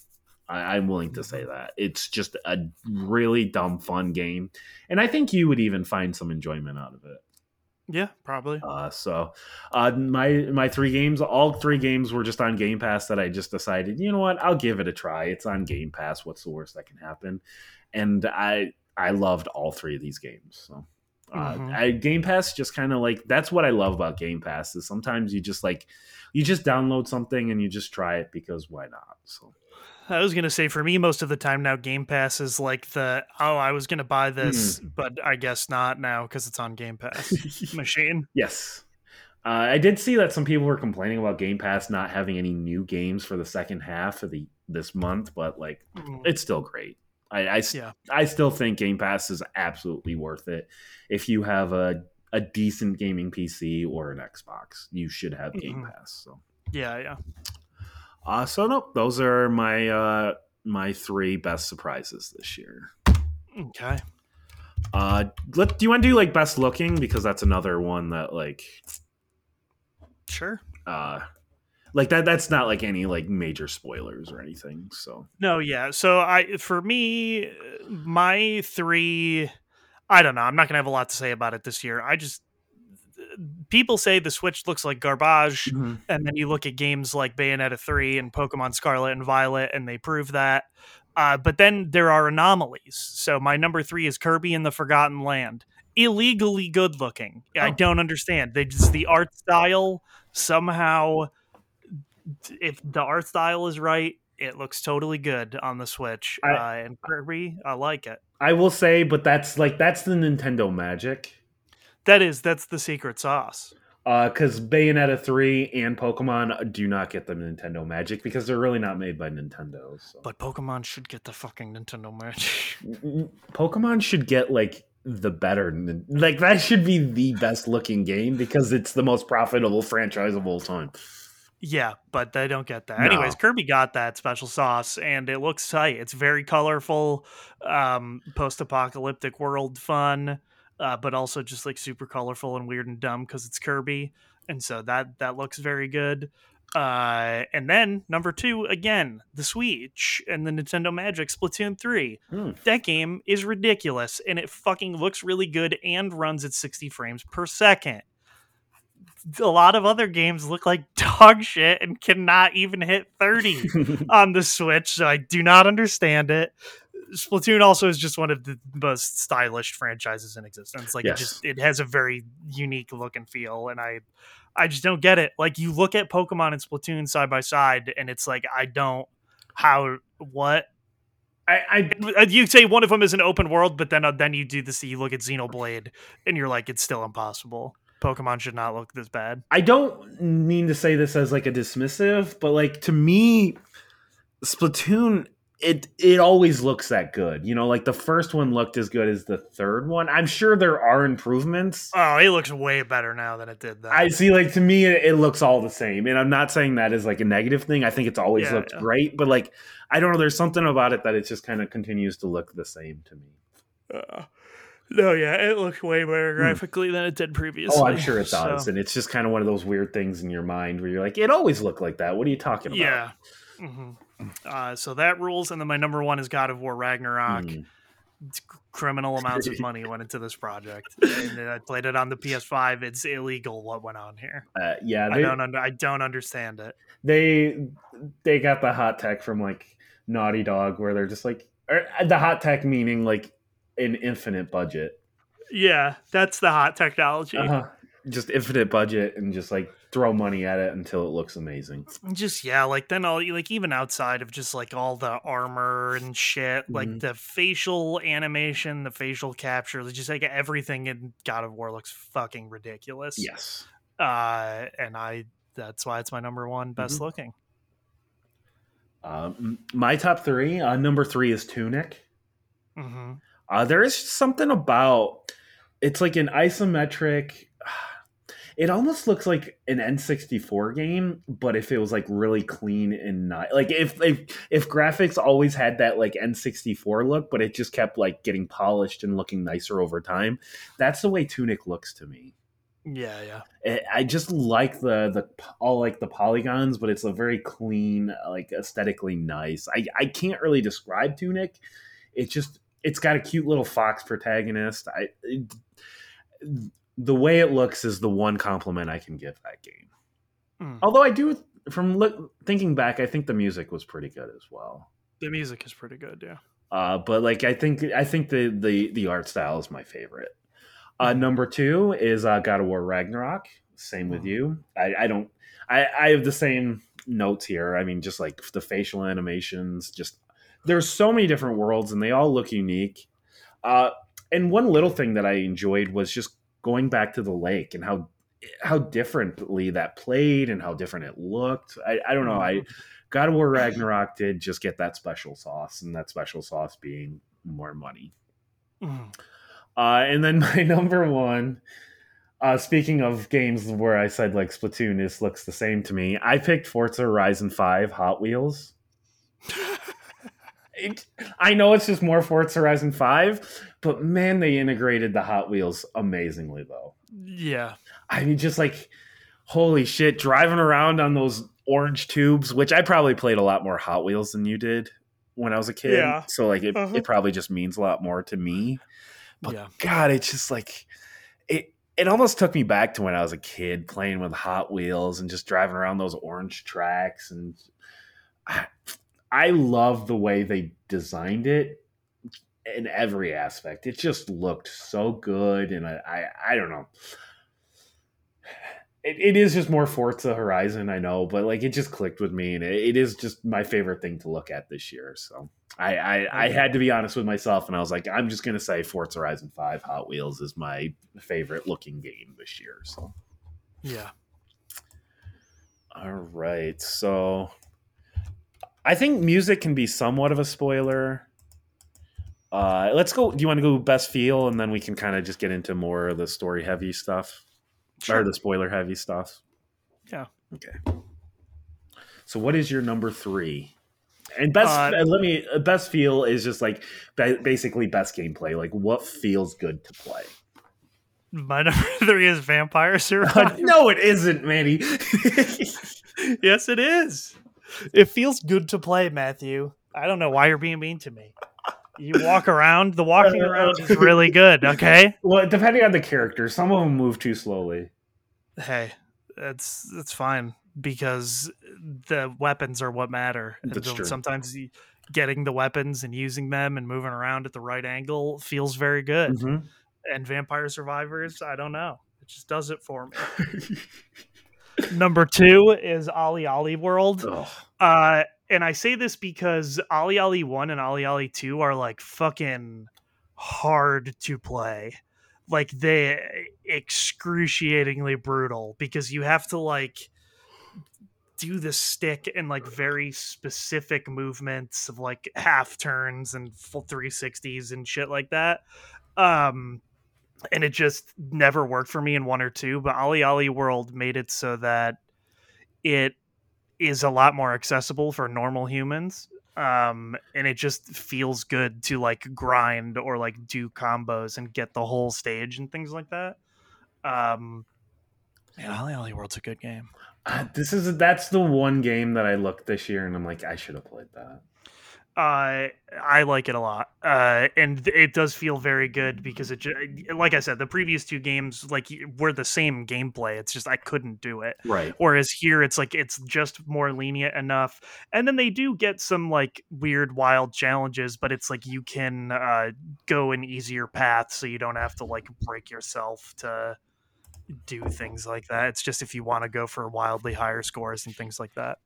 I, I'm willing to say that it's just a really dumb fun game, and I think you would even find some enjoyment out of it. yeah, probably. Uh, so uh, my my three games, all three games were just on Game Pass that I just decided, you know what, I'll give it a try. It's on Game Pass. What's the worst that can happen? And I I loved all three of these games. So uh, Mhm. I, Game Pass just kind of like that's what I love about Game Pass is sometimes you just like you just download something and you just try it because why not? So I was gonna say for me, most of the time now, Game Pass is like the oh, I was gonna buy this, but I guess not now because it's on Game Pass [laughs] machine. Yes. Uh, I did see that some people were complaining about Game Pass not having any new games for the second half of the this month, but like Mm. it's still great. I I, Yeah. I still think Game Pass is absolutely worth it. If you have a a decent gaming PC or an Xbox, you should have Game Mhm. Pass. So, Yeah, yeah. Uh, so nope, those are my uh my three best surprises this year. Okay. Uh, let do you want to do like best looking because that's another one that like Sure. uh like that that's not like any like major spoilers or anything so No, yeah. So I for me, my three I don't know. I'm not gonna have a lot to say about it this year. I just people say the Switch looks like garbage, and then you look at games like Bayonetta 3 and Pokemon Scarlet and Violet, and they prove that. Uh, but then there are anomalies. So my number three is Kirby in the Forgotten Land. Illegally good looking. I Oh. don't understand. They just the art style somehow. If the art style is right, it looks totally good on the Switch. I- uh, and Kirby, I like it. i will say but that's like that's the nintendo magic That is that's the secret sauce. uh because bayonetta 3 and pokemon do not get the nintendo magic because they're really not made by nintendo so. But Pokemon should get the fucking Nintendo Magic. [laughs] Pokemon should get like the better like that should be the best looking game because it's the most profitable franchise of all time Yeah, but they don't get that. No. Anyways, Kirby got that special sauce, and it looks tight. It's very colorful, um, post-apocalyptic world fun, uh, but also just like super colorful and weird and dumb because it's Kirby, and so that that looks very good. Uh, and then number two again, the Switch and the Nintendo Magic Splatoon three. Hmm. That game is ridiculous, and it fucking looks really good and runs at sixty frames per second a lot of other games look like [laughs] dog shit and cannot even hit 30 [laughs] on the Switch, so I do not understand it. Splatoon also is just one of the most stylish franchises in existence. Like Yes. it just it has a very unique look and feel, and I I just don't get it. Like you look at Pokemon and Splatoon side by side, and it's like I don't how what I, I you say one of them is an open world, but then uh, then you do this. You look at Xenoblade, and you're like, it's still impossible. Pokemon should not look this bad. I don't mean to say this as like a dismissive, but like to me, Splatoon it it always looks that good. You know, like the first one looked as good as the third one. I'm sure there are improvements. Oh, it looks way better now than it did then. I see. Like to me, it, it looks all the same, and I'm not saying that is like a negative thing. I think it's always Yeah, looked yeah. great, but like I don't know. There's something about it that it just kind of continues to look the same to me. Uh, No, yeah, it looks way better graphically than it did previously. Hmm. Oh, I'm sure it does. so- And it's just kind of one of those weird things in your mind where you're like, it always looked like that. What are you talking about? yeah. hmm Uh, so that rules, and then my number one is God of War Ragnarok. Mm. Criminal amounts of money went into this project, and I played it on the PS5. It's illegal what went on here. Uh, yeah, I don't under, I don't understand it. they they got the hot tech from like Naughty Dog, where they're just like or uh, the hot tech meaning like an infinite budget, Yeah, that's the hot technology. uh-huh. Just infinite budget, and just like throw money at it until it looks amazing. just yeah like then all like even outside of just like all the armor and shit like Mhm. the facial animation the facial capture just like everything in god of war looks fucking ridiculous Yes, uh and i that's why it's my number one best Mhm. looking um, my top three. Uh, number three is Tunic. hmm Uh, there is something about it's like an isometric. It almost looks like an N64 game, but if it was like really clean and not like if if if graphics always had that like N64 look, but it just kept like getting polished and looking nicer over time. That's the way Tunic looks to me. yeah yeah I- I just like the the all like the polygons, but it's a very clean, like aesthetically nice. I I can't really describe Tunic. It just it's got a cute little fox protagonist. I it- the way it looks is the one compliment I can give that game. Mm. Although I do, from look, thinking back, I think the music was pretty good as well. the music is pretty good yeah Uh, but like I think I think the the the art style is my favorite. Uh, number two is uh, God of War Ragnarok. Same with you. I, I don't. I, I have the same notes here. I mean, just like the facial animations. Just there's so many different worlds, and they all look unique. Uh, and one little thing that I enjoyed was just going back to the lake and how how differently that played and how different it looked. I, I don't know. I God of War Ragnarok did just get that special sauce, and that special sauce being more money. Mhm. Uh, and then [laughs] my number one, uh, speaking of games where I said like Splatoon is looks the same to me, I picked Forza Horizon 5 Hot Wheels. [laughs] It, I know it's just more Forza Horizon 5, but man, they integrated the Hot Wheels amazingly though. yeah I mean, just like holy shit, driving around on those orange tubes, which I probably played a lot more Hot Wheels than you did when I was a kid. Yeah. So like it, Uh-huh. it probably just means a lot more to me. But yeah God, it's just like it. It almost took me back to when I was a kid playing with Hot Wheels and just driving around those orange tracks. And I, I love the way they designed it in every aspect. It just looked so good, and I, I, I don't know. It, it is just more Forza Horizon, I know, but like it just clicked with me, and it, it is just my favorite thing to look at this year. So I, I, I had to be honest with myself, and I was like, I'm just gonna say Forza Horizon Five Hot Wheels is my favorite looking game this year. So yeah all right, so I think music can be somewhat of a spoiler. Uh, let's go. Do you want to go best feel, and then we can kind of just get into more of the story heavy stuff or the spoiler heavy stuff? Yeah. Okay. So, what is your number three? And best, Uh, uh, let me. uh, Best feel is just like basically best gameplay. Like what feels good to play. my [laughs] number three is vampire survivor [laughs] no, it isn't, Manny. [laughs] yes, it is. It feels good to play, Matthew. I don't know why you're being mean to me. You walk around. The walking around is really good. Okay. [laughs] well, depending on the character, some of them move too slowly. Hey, that's that's fine because the weapons are what matter. And That's true. Sometimes getting the weapons and using them and moving around at the right angle feels very good. Mhm. And Vampire Survivors, I don't know. It just does it for me. [laughs] Number two is OlliOlli World. Uh, and I say this because OlliOlli 1 and OlliOlli 2 are like fucking hard to play. Like they excruciatingly brutal because you have to like do the stick and like very specific movements of like half turns and full 360s and shit like that. Um and it just never worked for me in one or two, but OlliOlli World made it so that it is a lot more accessible for normal humans um and it just feels good to like grind or like do combos and get the whole stage and things like that um man OlliOlli World's a good game Uh, this is that's the one game that I looked this year and I'm like I should have played that. Uh i like it a lot uh and it does feel very good because it like i said the previous two games like were the same gameplay it's just i couldn't do it. Right. whereas here it's like it's just more lenient enough and then they do get some like weird wild challenges but it's like you can uh go an easier path so you don't have to like break yourself to do things like that. It's just if you want to go for wildly higher scores and things like that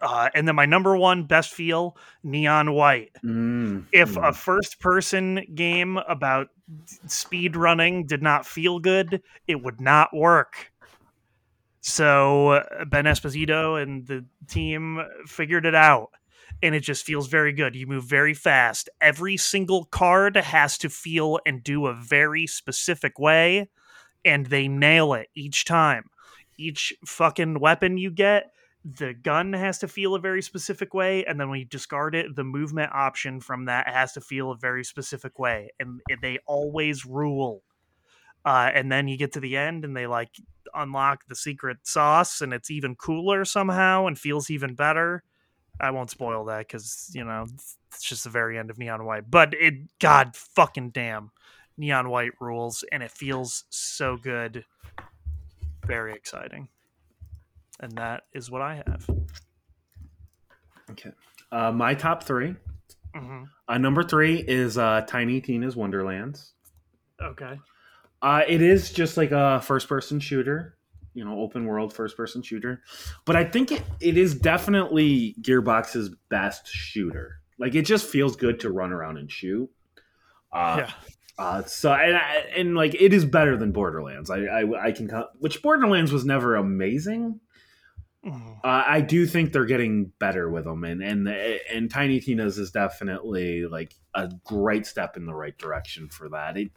uh, and then my number one best feel neon white Mm, if mm. a first person game about speed running did not feel good, it would not work. So uh, Ben Esposito and the team figured it out. And it just feels very good. You move very fast. Every single card has to feel and do a very specific way, and they nail it each time. Each fucking weapon you get, the gun has to feel a very specific way and then when you discard it the movement option from that has to feel a very specific way and they always rule. Uh, and then you get to the end and they like unlock the secret sauce and it's even cooler somehow and feels even better. I won't spoil that because you know it's just the very end of neon white but it god fucking damn neon white rules and it feels so good. Very exciting and that is what I have. Okay. Uh, my top three. Mm-hmm. Uh, number three is uh, Tiny Tina's Wonderlands. Okay. Uh, it is just like a first person shooter, you know, open world first person shooter. But I think it, it is definitely Gearbox's best shooter. Like it just feels good to run around and shoot. Uh, yeah. Uh, so and, and like it is better than Borderlands. I I, I can which Borderlands was never amazing. Mhm. Uh, I do think they're getting better with them, and and and Tiny Tina's is definitely like a great step in the right direction for that. It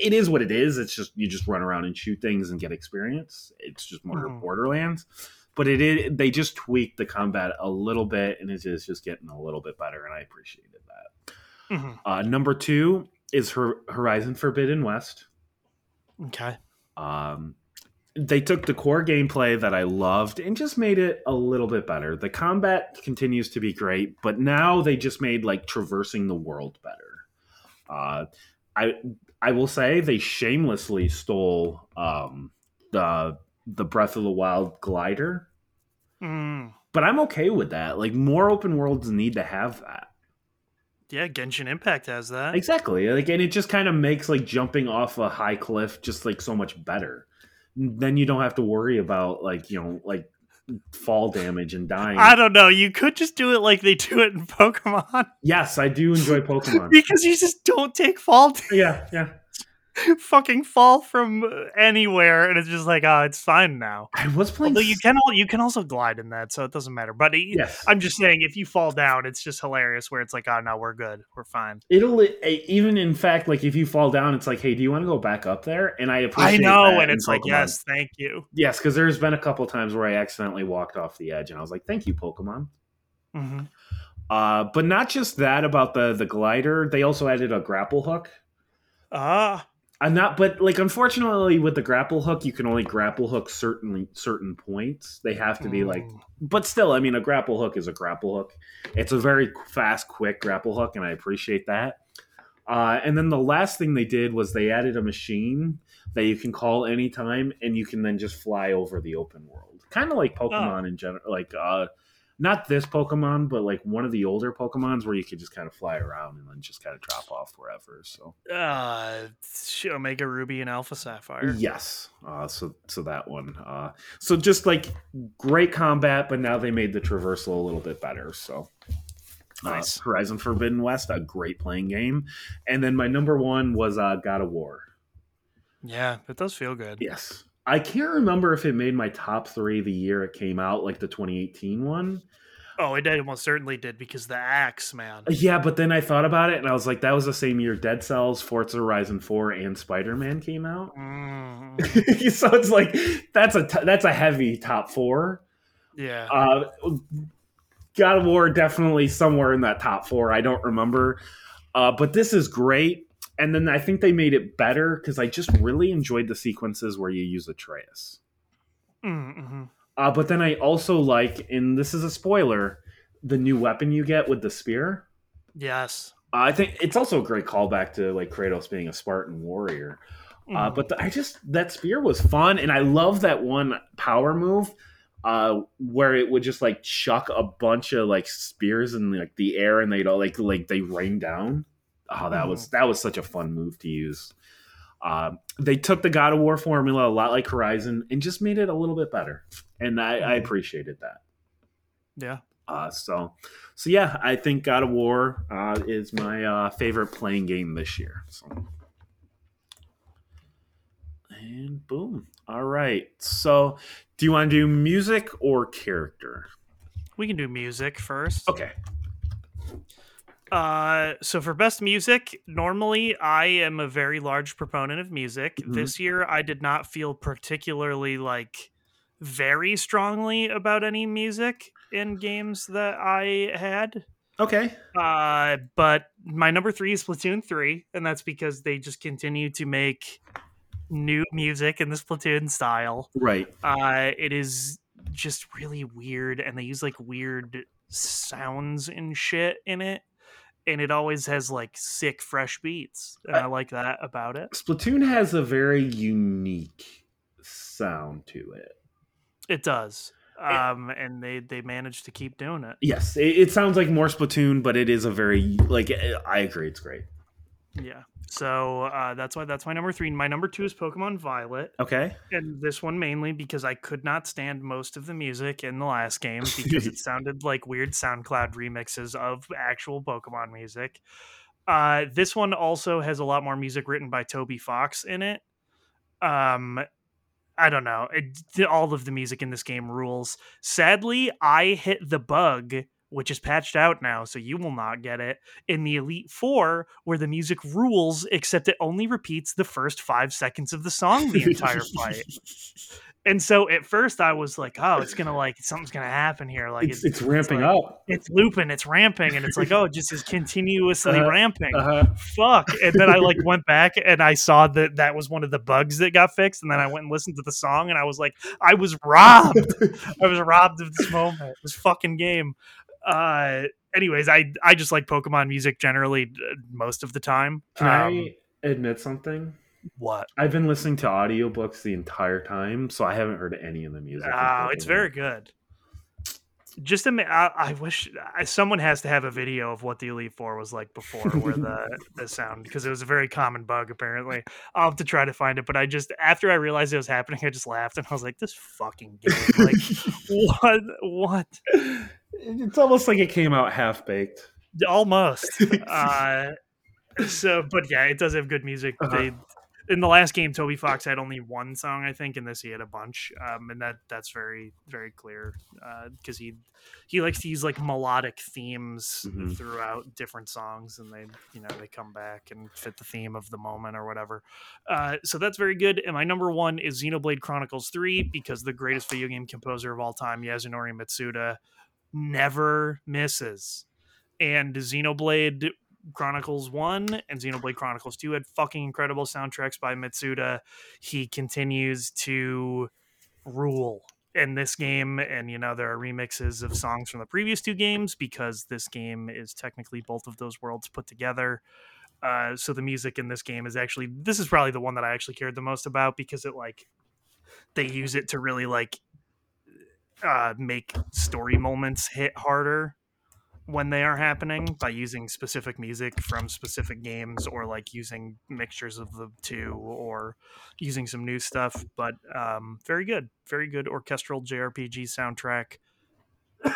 it is what it is. It's just you just run around and shoot things and get experience. It's just more Mhm. Borderlands, but it is they just tweaked the combat a little bit, and it is just getting a little bit better, and I appreciated that. Mhm. Uh, number two is Hor- Horizon Forbidden West. Okay. Um, they took the core gameplay that I loved and just made it a little bit better. The combat continues to be great, but now they just made like traversing the world better. Uh, I I will say they shamelessly stole um, the the Breath of the Wild glider, Mm. but I'm okay with that. Like more open worlds need to have that. Yeah, Genshin Impact has that. Exactly. Like, and it just kind of makes like jumping off a high cliff just like so much better. Then you don't have to worry about like you know like fall damage and dying. I don't know. You could just do it like they do it in [laughs] Pokemon yes, I do enjoy Pokemon. [laughs] because you just don't take fall, damage. yeah, yeah. [laughs] fucking fall from anywhere, and it's just like, oh, it's fine now. I was playing. Although you can, al- you can also glide in that, so it doesn't matter. But it, Yes, I'm just saying, if you fall down, it's just hilarious. Where it's like, oh no, we're good, we're fine. it'll even in fact like if you fall down, it's like, hey, do you want to go back up there? And I appreciate I know, and it's like, Pokemon. yes, thank you. yes, because there's been a couple times where I accidentally walked off the edge, and I was like, thank you, Pokemon. hmm Uh, but not just that about the the glider. They also added a grapple hook. Ah, I'm not, but like unfortunately with the grapple hook, you can only grapple hook certain certain points. They have to be like, Mm. but still, I mean, a grapple hook is a grapple hook. It's a very fast, quick grapple hook, and I appreciate that. Uh, and then the last thing they did was they added a machine that you can call anytime, and you can then just fly over the open world, kind of like Pokemon in general. Like, uh, not this Pokemon, but like one of the older Pokemons where you could just kind of fly around and then just kind of drop off wherever. So uh, Omega Ruby and Alpha Sapphire. Yes. Uh, so so that one. Uh, so just like great combat, but now they made the traversal a little bit better. So uh, Nice. Horizon Forbidden West, a great playing game. And then my number one was uh, God of War. Yeah, it does feel good. Yes. I can't remember if it made my top three the year it came out, like the 2018 one. Oh, it did, almost certainly did because the axe, man. Yeah, but then I thought about it and I was like, that was the same year Dead Cells, Forza Horizon 4, and Spider Man came out. [laughs] Mm, so it's like that's a t- that's a heavy top four. yeah. Uh, God of War definitely somewhere in that top four. I don't remember, uh, but this is great. And then I think they made it better because I just really enjoyed the sequences where you use Atreus. Mm-hmm. Uh, but then I also like, and this is a spoiler, the new weapon you get with the spear. Yes. Uh, I think it's also a great callback to like Kratos being a Spartan warrior. Uh, Mm. but the, I just that spear was fun, and I love that one power move uh, where it would just like chuck a bunch of like spears in like the air, and they'd all like like they rain down. Oh, that was that was such a fun move to use. Um, they took the God of War formula a lot like Horizon and just made it a little bit better, and I, I Mhm. appreciated that. yeah. Uh, so, so yeah, I think God of War uh, is my uh, favorite playing game this year. So, and boom. All right. So, do you want to do music or character? We can do music first. Okay. Uh, so for best music, normally I am a very large proponent of music. Mhm. This year, I did not feel particularly like very strongly about any music in games that I had. Okay. Uh, but my number three is Splatoon three, and that's because they just continue to make new music in the Splatoon style. Right. Uh, it is just really weird, and they use like weird sounds and shit in it, and it always has like sick, fresh beats, and I like that about it. Splatoon has a very unique sound to it. It does, um, and they they managed to keep doing it. Yes, it, it sounds like more Splatoon, but it is a very like I agree, it's great. Yeah, so uh, that's why that's my number three. My number two is Pokemon Violet. Okay. and this one mainly because I could not stand most of the music in the last game because it [laughs] sounded like weird SoundCloud remixes of actual Pokemon music. Uh, this one also has a lot more music written by Toby Fox in it. Um, I don't know. It, all of the music in this game rules. Sadly, I hit the bug, which is patched out now, so you will not get it in the Elite Four, where the music rules, except it only repeats the first five seconds of the song the entire fight. And so at first I was like, oh, it's gonna like something's gonna happen here. Like It's, it's ramping like- up. it's looping, it's ramping, and it's like, oh, it just is continuously Uh-huh. ramping. Uh-huh. Fuck. And then I like went back and I saw that that was one of the bugs that got fixed. And then I went and listened to the song and I was like, I was robbed. I was robbed of this moment, this fucking game. Uh, anyways, I I just like Pokemon music generally uh, most of the time. Can Um, I admit something? what? I've been listening to audiobooks the entire time, so I haven't heard any of the music. Oh, it's very good. Just admit, I, I wish I, someone has to have a video of what the Elite Four was like before, where the [laughs] the sound because it was a very common bug. Apparently, I'll have to try to find it. But I just after I realized it was happening, I just laughed and I was like, "This fucking game! Like, [laughs] what? What? It's almost like it came out half baked. Almost." [laughs] Uh, so, but yeah, it does have good music. Uh-huh. They in the last game, Toby Fox had only one song, I think. In this, he had a bunch, um, and that that's very very clear because he he likes to use like melodic themes Mhm. throughout different songs, and they you know they come back and fit the theme of the moment or whatever. Uh, so that's very good. And my number one is Xenoblade Chronicles Three because the greatest video game composer of all time, Yasunori Mitsuda, never misses. And Xenoblade Chronicles 1 and Xenoblade Chronicles 2 had fucking incredible soundtracks by Mitsuda. He continues to rule in this game and you know there are remixes of songs from the previous two games because this game is technically both of those worlds put together. Uh, so the music in this game is actually this is probably the one that I actually cared the most about because it like they use it to really like uh, make story moments hit harder when they are happening by using specific music from specific games or like using mixtures of the two or using some new stuff but um, very good very good orchestral jrpg soundtrack [coughs]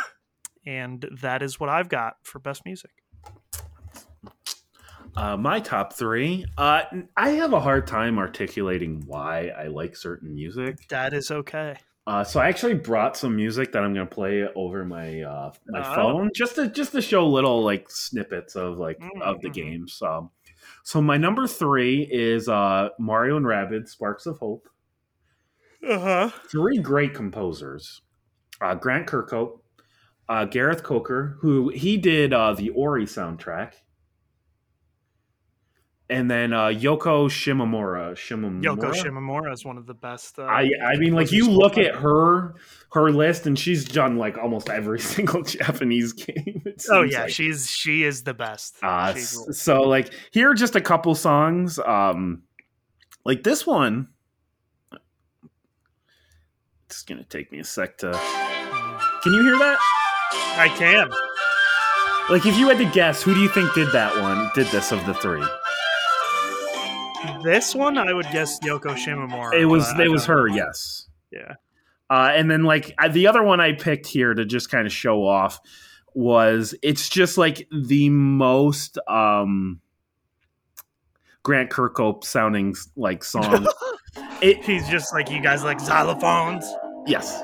and that is what i've got for best music Uh, my top three. Uh, I have a hard time articulating why I like certain music. that is okay Uh, so I actually brought some music that I'm gonna play over my uh, my Oh. phone just to just to show little like snippets of like of the Mhm. game. So, so my number three is uh, Mario and Rabbids Sparks of Hope. uh-huh Three great composers: uh, Grant Kirkhope, uh, Gareth Coker, who he did uh, the Ori soundtrack, and then uh, Yoko Shimomura. Shimomura. Yoko Shimomura is one of the best. Uh, I I mean, like you look at her her list, and she's done like almost every [laughs] single Japanese game. Oh yeah, like. she's she is the best. Uh, so like here are just a couple songs. Um, like this one. It's gonna take me a sec to. Can you hear that? I can. Like, if you had to guess, who do you think did that one? Did this of the three? This one, I would guess Yoko Shimomura. It was. It was her. Know. Yes. Yeah. Uh, and then like the other one I picked here to just kind of show off was it's just like the most um Grant Kirkhope sounding like song. [laughs] it, He's just like you guys like xylophones. Yes.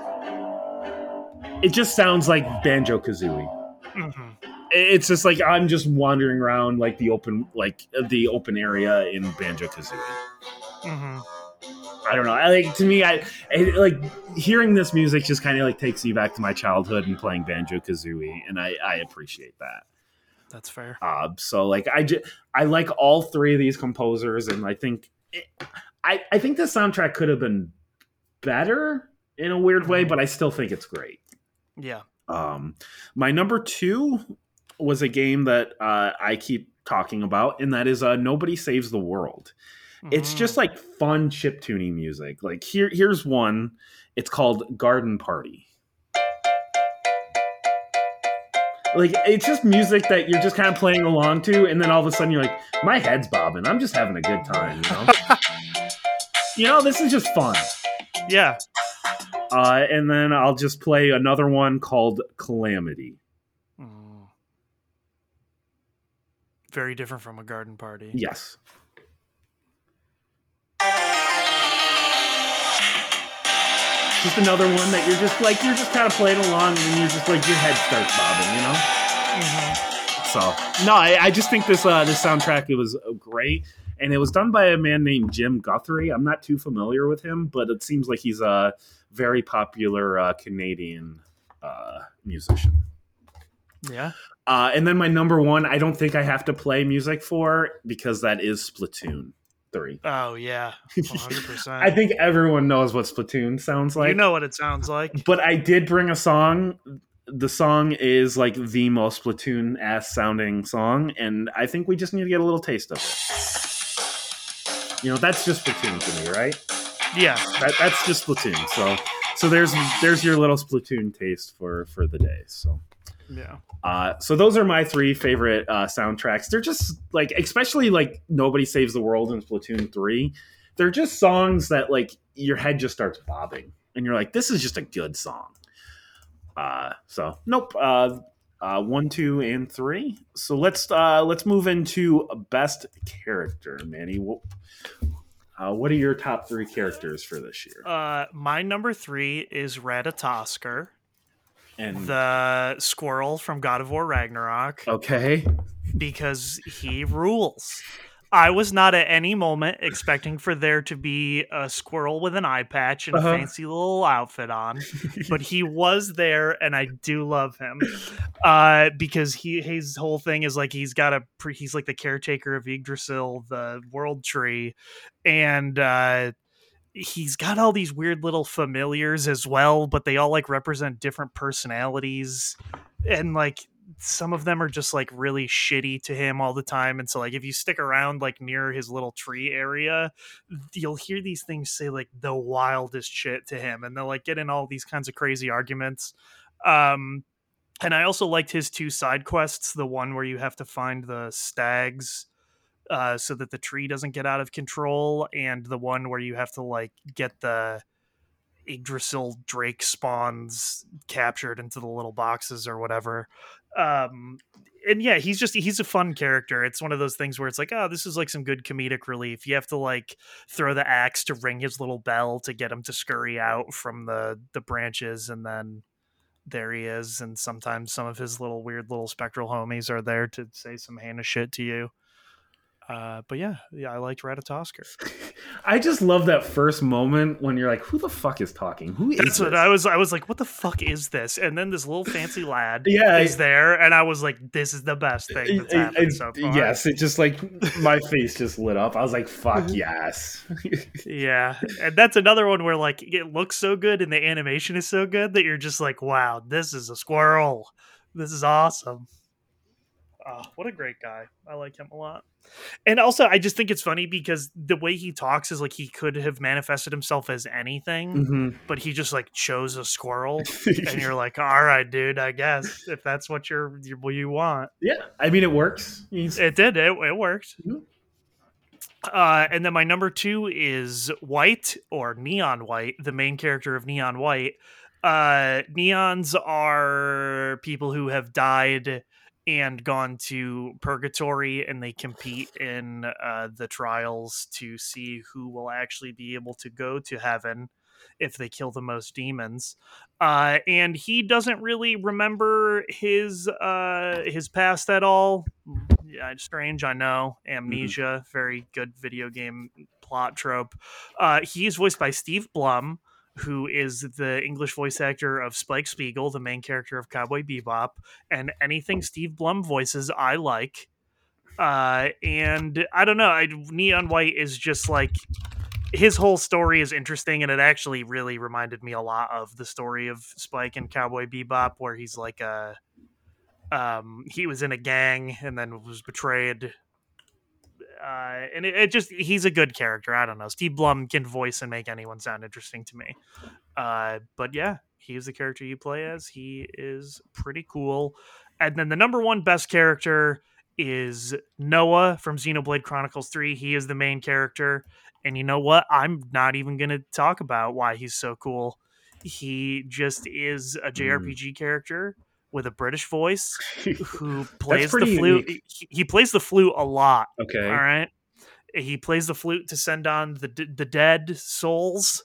It just sounds like Banjo Kazooie. Mm-hmm. It's just like I'm just wandering around like the open like the open area in Banjo Kazooie. Mm-hmm. I don't know. I like to me, I, I like hearing this music just kind of like takes me back to my childhood and playing Banjo Kazooie, and I, I appreciate that. That's fair. Uh, so like I just I like all three of these composers, and I think it, I I think the soundtrack could have been better in a weird way, mm-hmm. but I still think it's great. Yeah. Um, my number two was a game that uh, I keep talking about, and that is uh, Nobody Saves the World. Mm-hmm. It's just like fun chip tuning music. Like here, here's one. It's called Garden Party. Like it's just music that you're just kind of playing along to, and then all of a sudden you're like, my head's bobbing. I'm just having a good time. You know, [laughs] you know, this is just fun. Yeah. Uh, and then I'll just play another one called Calamity. Mm. Very different from a garden party. Yes. Just another one that you're just like you're just kind of playing along and you're just like your head starts bobbing, you know. Mm-hmm. So no, I, I, just think this uh, this soundtrack it was uh, great and it was done by a man named Jim Guthrie. I'm not too familiar with him, but it seems like he's a very popular uh, Canadian uh, musician. Yeah. Uh, and then my number one, I don't think I have to play music for because that is Splatoon three. Oh yeah, [laughs] 100%. I think everyone knows what Splatoon sounds like. You know what it sounds like. But I did bring a song. The song is like the most Splatoon ass sounding song, and I think we just need to get a little taste of it. You know, that's just Splatoon to me, right? Yeah, that, that's just Splatoon. So, so there's there's your little Splatoon taste for for the day. So, yeah. Uh, so those are my three favorite uh, soundtracks. They're just like, especially like "Nobody Saves the World" and Splatoon Three. They're just songs that like your head just starts bobbing, and you're like, "This is just a good song." Uh, so nope. Uh, uh, one, two, and three. So let's uh, let's move into best character, Manny. What, uh, what are your top three characters for this year? Uh, my number three is Ratatoskr, and the squirrel from God of War Ragnarok. Okay, because he rules. I was not at any moment expecting for there to be a squirrel with an eye patch and uh-huh. a fancy little outfit on, but he [laughs] was there, and I do love him uh, because he his whole thing is like he's got a he's like the caretaker of Yggdrasil, the world tree, and uh, he's got all these weird little familiars as well, but they all like represent different personalities and like some of them are just like really shitty to him all the time and so like if you stick around like near his little tree area you'll hear these things say like the wildest shit to him and they'll like get in all these kinds of crazy arguments um and i also liked his two side quests the one where you have to find the stags uh so that the tree doesn't get out of control and the one where you have to like get the Yggdrasil Drake spawns captured into the little boxes or whatever. Um and yeah he's just he's a fun character. It's one of those things where it's like oh this is like some good comedic relief. You have to like throw the axe to ring his little bell to get him to scurry out from the the branches and then there he is and sometimes some of his little weird little spectral homies are there to say some heinous shit to you Uh, but yeah, yeah, I liked Ratatoskr. [laughs] I just love that first moment when you're like, "Who the fuck is talking? Who is?" That's what? I was. I was like, "What the fuck is this?" And then this little fancy lad [laughs] Yeah, is there, and I was like, "This is the best thing that's happened it- so far." yes, it just like my [laughs] face just lit up. I was like, "Fuck yes!" Yeah, and that's another one where like it looks so good and the animation is so good that you're just like, "Wow, this is a squirrel. This is awesome." Oh, what a great guy! I like him a lot. And also, I just think it's funny because the way he talks is like he could have manifested himself as anything, Mhm. but he just like chose a squirrel, and you're [laughs] like, "All right, dude, I guess if that's what you're you, what you want." yeah, I mean, it works. It did. It, it worked. Mhm. Uh, and then my number two is White or Neon White, the main character of Neon White. Uh, neons are people who have died and gone to purgatory, and they compete in uh, the trials to see who will actually be able to go to heaven if they kill the most demons. Uh, and he doesn't really remember his uh, his past at all. Yeah, strange, I know. Amnesia, very good video game plot trope. Uh, he is voiced by Steve Blum, who is the English voice actor of Spike Spiegel, the main character of Cowboy Bebop, and anything Steve Blum voices, I like. Uh, and I don't know, I, Neon White is just like his whole story is interesting, and it actually really reminded me a lot of the story of Spike and Cowboy Bebop, where he's like a um, he was in a gang and then was betrayed. Uh, and it, it just he's a good character. I don't know. Steve Blum can voice and make anyone sound interesting to me. Uh, but yeah, he's the character you play as. He is pretty cool. And then the number one best character is Noah from Xenoblade Chronicles 3. He is the main character. And you know what? I'm not even going to talk about why he's so cool. He just is a JRPG character with a British voice [laughs] who plays the flute. He, he plays the flute a lot. okay. All right. He plays the flute to send on the the dead souls.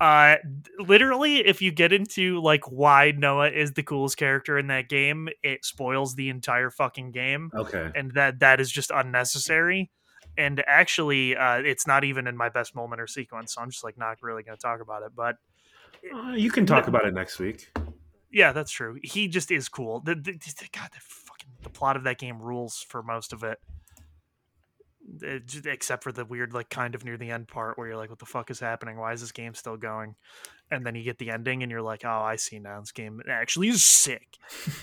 Uh, literally, if you get into like why Noah is the coolest character in that game, it spoils the entire fucking game, Okay. and that that is just unnecessary. And actually, uh, it's not even in my best moment or sequence, so I'm just like not really going to talk about it. But Uh, you can talk about it next week. Yeah, that's true. He just is cool. The, the, the- God, the fucking the plot of that game rules for most of it. Uh, j- except for the weird, like, kind of near the end part where you're like, "What the fuck is happening? Why is this game still going?" And then you get the ending, and you're like, "Oh, I see now. This game actually is sick."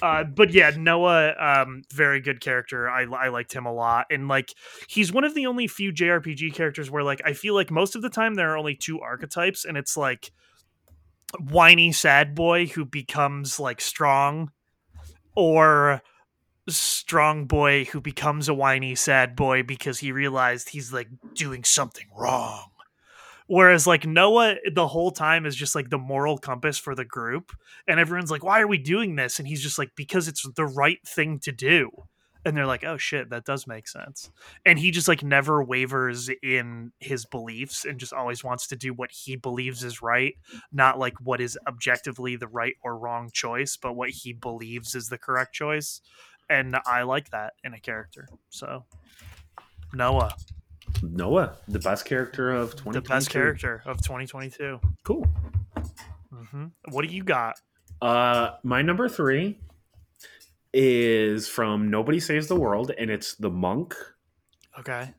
uh, [laughs] but yeah, Noah, um, very good character. I I liked him a lot, and like, he's one of the only few JRPG characters where, like, I feel like most of the time there are only two archetypes, and it's like whiny sad boy who becomes like strong or strong boy who becomes a whiny sad boy because he realized he's like doing something wrong. Whereas like noah the whole time is just like the moral compass for the group and everyone's like why are we doing this? And he's just like because it's the right thing to do and they're like oh shit that does make sense and he just like never wavers in his beliefs and just always wants to do what he believes is right not like what is objectively the right or wrong choice, but what he believes is the correct choice. And I like that in a character. So Noah, Noah, the best character of 2022. the best character of 2022. Cool. hmm What do you got? Uh, my number three is from Nobody Saves the World, and it's the monk. Okay.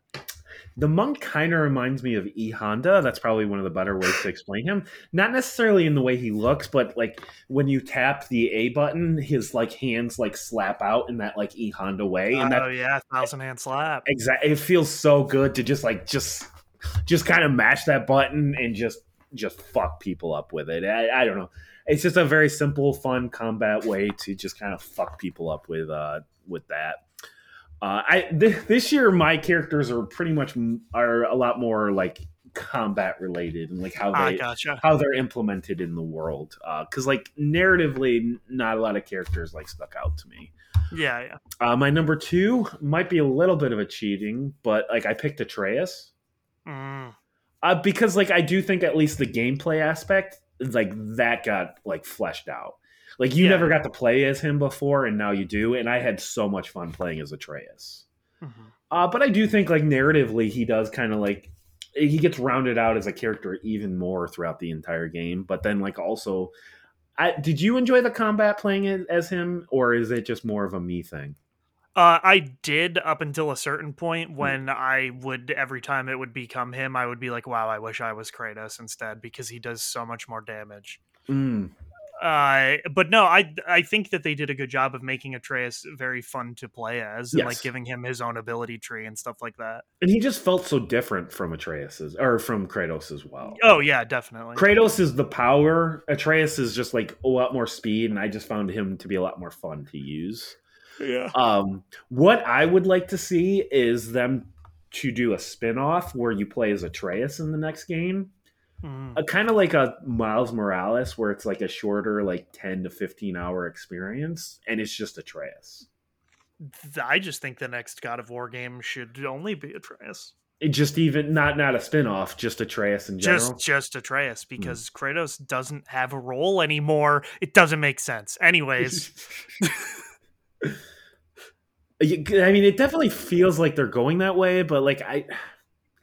The monk kind of reminds me of E Honda. That's probably one of the better ways to [laughs] explain him. Not necessarily in the way he looks, but like when you tap the A button, his like hands like slap out in that like E Honda way, and that oh yeah, thousand hand slap. exactly it feels so good to just like just just kind of mash that button and just just fuck people up with it. I, I don't know. It's just a very simple, fun combat way to just kind of fuck people up with uh with that. Uh, I th- this year my characters are pretty much m- are a lot more like combat related and like how they gotcha. how they're implemented in the world. Because like narratively, not a lot of characters like stuck out to me. Yeah, yeah. Uh, my number two might be a little bit of a cheating, but like I picked Atreus Mm, uh, because like I do think at least the gameplay aspect like that got like fleshed out. Like you Yeah. never got to play as him before, and now you do, and I had so much fun playing as Atreus. mhm. Uh, but I do think like narratively he does kind of like he gets rounded out as a character even more throughout the entire game. But then like also, I, did you enjoy the combat playing it as him, or is it just more of a me thing? Uh, I did up until a certain point when I would every time it would become him, I would be like, "Wow, I wish I was Kratos instead," because he does so much more damage. Mm. Uh, but no, I I think that they did a good job of making Atreus very fun to play as, and like giving him his own ability tree and stuff like that. And he just felt so different from Atreus's or from Kratos as well. Oh yeah, definitely. Kratos is the power. Atreus is just like a lot more speed, and I just found him to be a lot more fun to use. Yeah. Um, what I would like to see is them to do a spin-off where you play as Atreus in the next game. Uh, kind of like a Miles Morales where it's like a shorter like 10 to 15 hour experience and it's just Atreus. I just think the next God of War game should only be Atreus. It just even not not a spin-off, just Atreus in general. Just just Atreus because Kratos doesn't have a role anymore. It doesn't make sense. Anyways, [laughs] I mean, it definitely feels like they're going that way, but like I,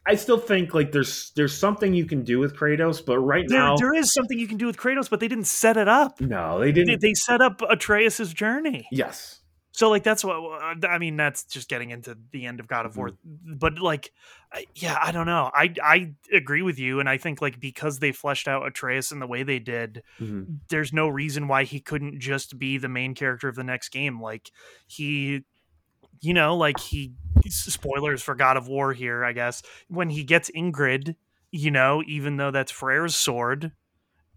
I still think like there's there's something you can do with Kratos, but right there, now, there is something you can do with Kratos, but they didn't set it up. no, they They, didn't. they set up Atreus's journey. yes, So like that's what I mean. That's just getting into the end of God of War. Mm-hmm. But like, I- yeah, I don't know. I I agree with you, and I think like because they fleshed out Atreus in the way they did, Mhm. there's no reason why he couldn't just be the main character of the next game. Like he, you know, like he. Spoilers for God of War here, I guess. When he gets Ingrid, you know, even though that's Freyr's sword,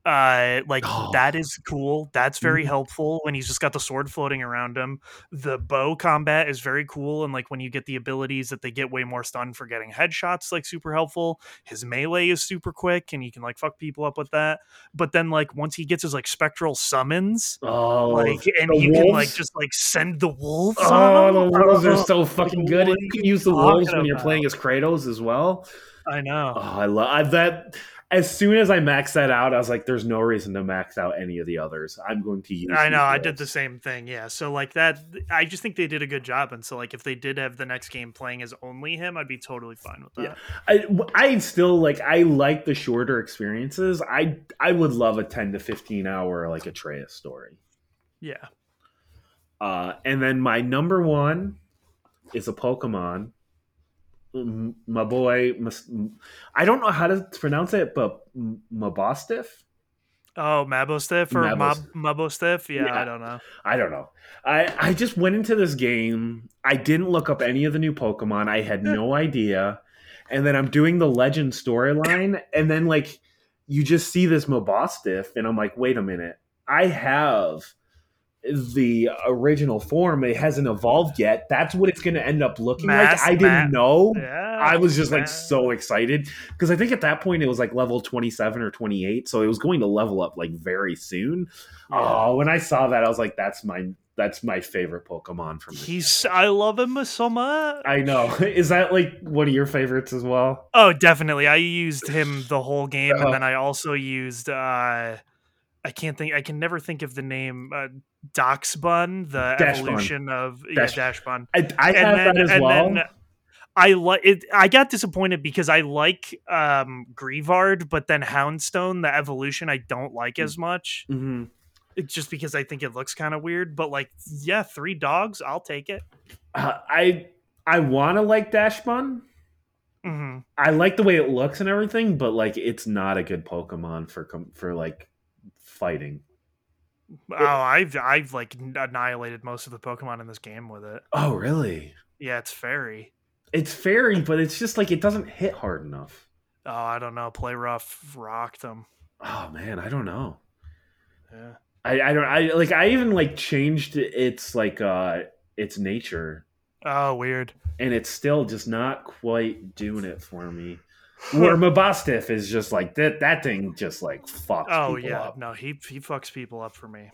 uh, like Oh. that is cool. That's very Mhm. helpful when he's just got the sword floating around him. The bow combat is very cool, and like when you get the abilities that they get way more stun for getting headshots, like super helpful. His melee is super quick, and he can like fuck people up with that. But then like once he gets his like spectral summons, oh, like and you can like just like send the wolves. Oh, on the wolves are [laughs] so fucking good, and you can use the wolves when you're about? playing as Kratos as well. I know. Oh, I love that. As soon as I maxed that out, I was like, "There's no reason to max out any of the others. I'm going to use." I know. I did the same thing. Yeah. So like that, I just think they did a good job. And so like if they did have the next game playing as only him, I'd be totally fine with that. Yeah. I, I still like. I like the shorter experiences. I I would love a 10 to 15 hour like Atreus story. Yeah. Uh, and then my number one is a Pokemon. My boy, I don't know how to pronounce it, but Mabosstiff. Oh, Mabosstiff or Mabosstiff? Yeah, Yeah. I don't know. I don't know. I I just went into this game. I didn't look up any of the new Pokemon. I had no [laughs] idea. And then I'm doing the legend storyline, and then like you just see this Mabosstiff, and I'm like, wait a minute. I have the original form. It hasn't evolved yet. That's what it's going to end up looking Mass- like. I didn't ma- know. Yeah. I was just like so excited because I think at that point it was like level 27 or 28, so it was going to level up like very soon. Yeah. Oh, when I saw that, I was like, "That's my that's my favorite Pokemon from this." He's I love him so much. I know. [laughs] Is that like one of your favorites as well? Oh, definitely. I used him the whole game, Uh-huh. and then I also used. uh I can't think. I can never think of the name. Uh, Dachsbun, the Dachsbun. evolution of Dash- yeah, Dachsbun. I, I have that as well. I like it. I got disappointed because I like um Greavard, but then Houndstone, the evolution, I don't like Mm. as much. Mhm. It's just because I think it looks kind of weird. But like, yeah, three dogs, I'll take it. Uh, I I want to like Dachsbun. hmm I like the way it looks and everything, but like it's not a good Pokemon for com- for like fighting. Oh, I've I've like annihilated most of the Pokemon in this game with it. Oh, really? Yeah, it's fairy. It's fairy, but it's just like it doesn't hit hard enough. Oh, I don't know. Play rough rocked them. Oh man, I don't know. Yeah. I, I don't I like I even like changed its like uh its nature Oh, weird. and it's still just not quite doing it for me. Where Mabosstiff is just like that that thing just like fucks Oh yeah, up. no, he he fucks people up for me.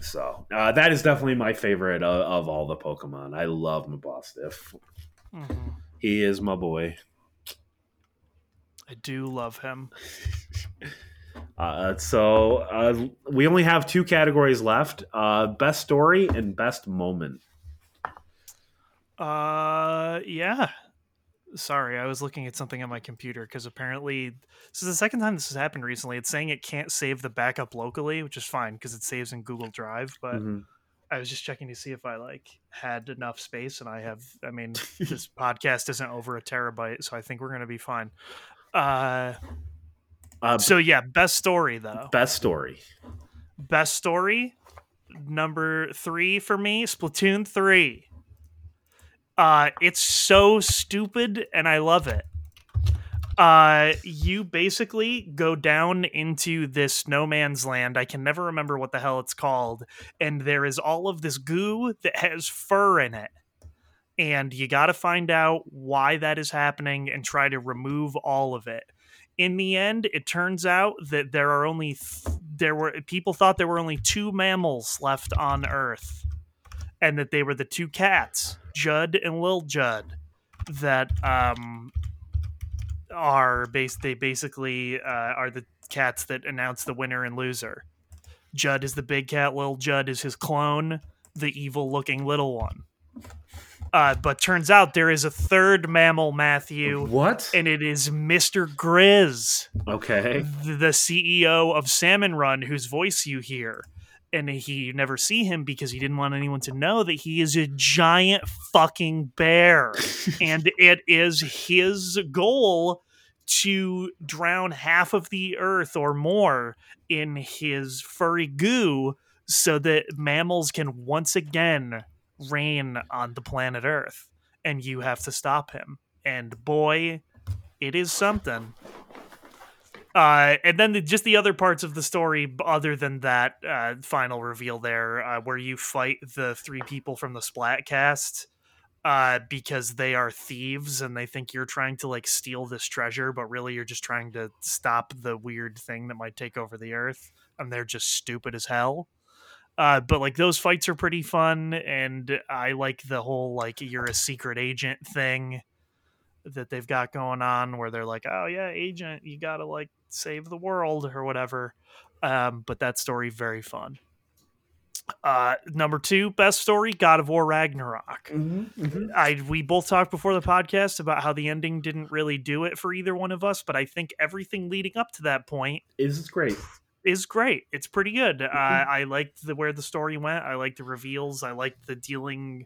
So uh, that is definitely my favorite of, of all the Pokemon. I love Mabosstiff. hmm He is my boy. I do love him. [laughs] Uh, so uh, we only have two categories left: uh, best story and best moment. Uh, yeah. Sorry, I was looking at something on my computer because apparently this is the second time this has happened recently. It's saying it can't save the backup locally, which is fine because it saves in Google Drive. But Mhm. I was just checking to see if I like had enough space, and I have. I mean, [laughs] this podcast isn't over a terabyte, so I think we're gonna be fine. Uh, Uh, so yeah, best story though. best story. Best story number three for me, Splatoon three. Uh, it's so stupid, and I love it. Uh, you basically go down into this no man's land. I can never remember what the hell it's called, and there is all of this goo that has fur in it. And you got to find out why that is happening and try to remove all of it. In the end, it turns out that there are only th- there were people thought there were only two mammals left on Earth, and that they were the two cats, Judd and Lil Judd, that um are base they basically uh, are the cats that announce the winner and loser. Judd is the big cat, Lil Judd is his clone, the evil looking little one. Uh, but turns out there is a third mammal, Matthew, What? and it is Mr. Grizz, okay. the CEO of Salmon Run, whose voice you hear. And he you never see him because he didn't want anyone to know that he is a giant fucking bear. [laughs] and it is his goal to drown half of the earth or more in his furry goo so that mammals can once again reign on the planet earth. And you have to stop him. And boy it is something uh, and then the, just the other parts of the story, other than that uh, final reveal there, uh, where you fight the three people from the Splatcast uh, because they are thieves and they think you're trying to like steal this treasure, but really you're just trying to stop the weird thing that might take over the Earth, and they're just stupid as hell. Uh, but like those fights are pretty fun, and I like the whole like you're a secret agent thing that they've got going on where they're like, oh yeah, agent, you gotta like save the world or whatever. Um, but that story very fun. Uh, number two, best story, God of War Ragnarok. Mm-hmm, I we both talked before the podcast about how the ending didn't really do it for either one of us, but I think everything leading up to that point Is great. is great. It's pretty good. Uh, Mhm. I liked the where the story went. I liked the reveals. I liked the dealing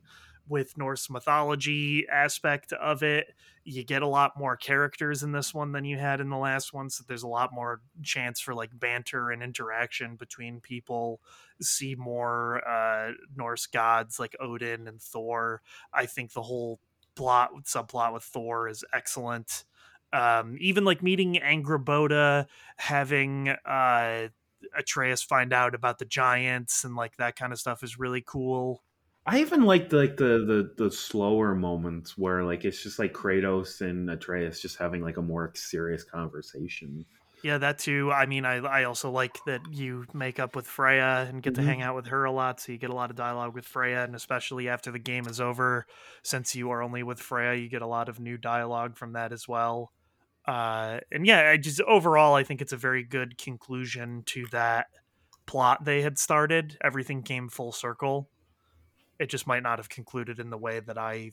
with Norse mythology aspect of it. You get a lot more characters in this one than you had in the last one, so there's a lot more chance for like banter and interaction between people. See more uh, Norse gods like Odin and Thor. I think the whole plot subplot with Thor is excellent. Um, even like meeting Angrboda, having uh, Atreus find out about the giants and like that kind of stuff is really cool. I even like the, like the, the the slower moments where like it's just like Kratos and Atreus just having like a more serious conversation. Yeah, that too. I mean, I I also like that you make up with Freya and get to Mhm. hang out with her a lot, so you get a lot of dialogue with Freya, and especially after the game is over, since you are only with Freya, you get a lot of new dialogue from that as well. Uh, and yeah, I just overall, I think it's a very good conclusion to that plot they had started. Everything came full circle. It just might not have concluded in the way that I,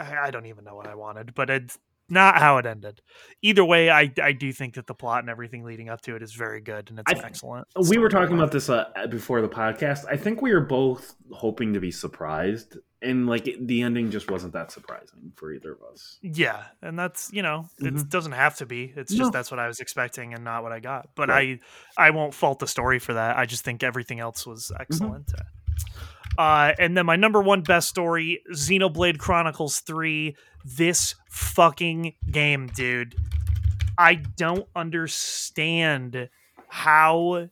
I don't even know what I wanted, but it's not how it ended. Either way, I I do think that the plot and everything leading up to it is very good and it's I excellent. We were talking about this uh, before the podcast. I think we were both hoping to be surprised, and like it, the ending just wasn't that surprising for either of us. Yeah, and that's you know it Mhm. doesn't have to be. It's No. just that's what I was expecting and not what I got. But Right. I I won't fault the story for that. I just think everything else was Mm-hmm. Uh, and then my number one best story, Xenoblade Chronicles Three. This fucking game, dude. I don't understand how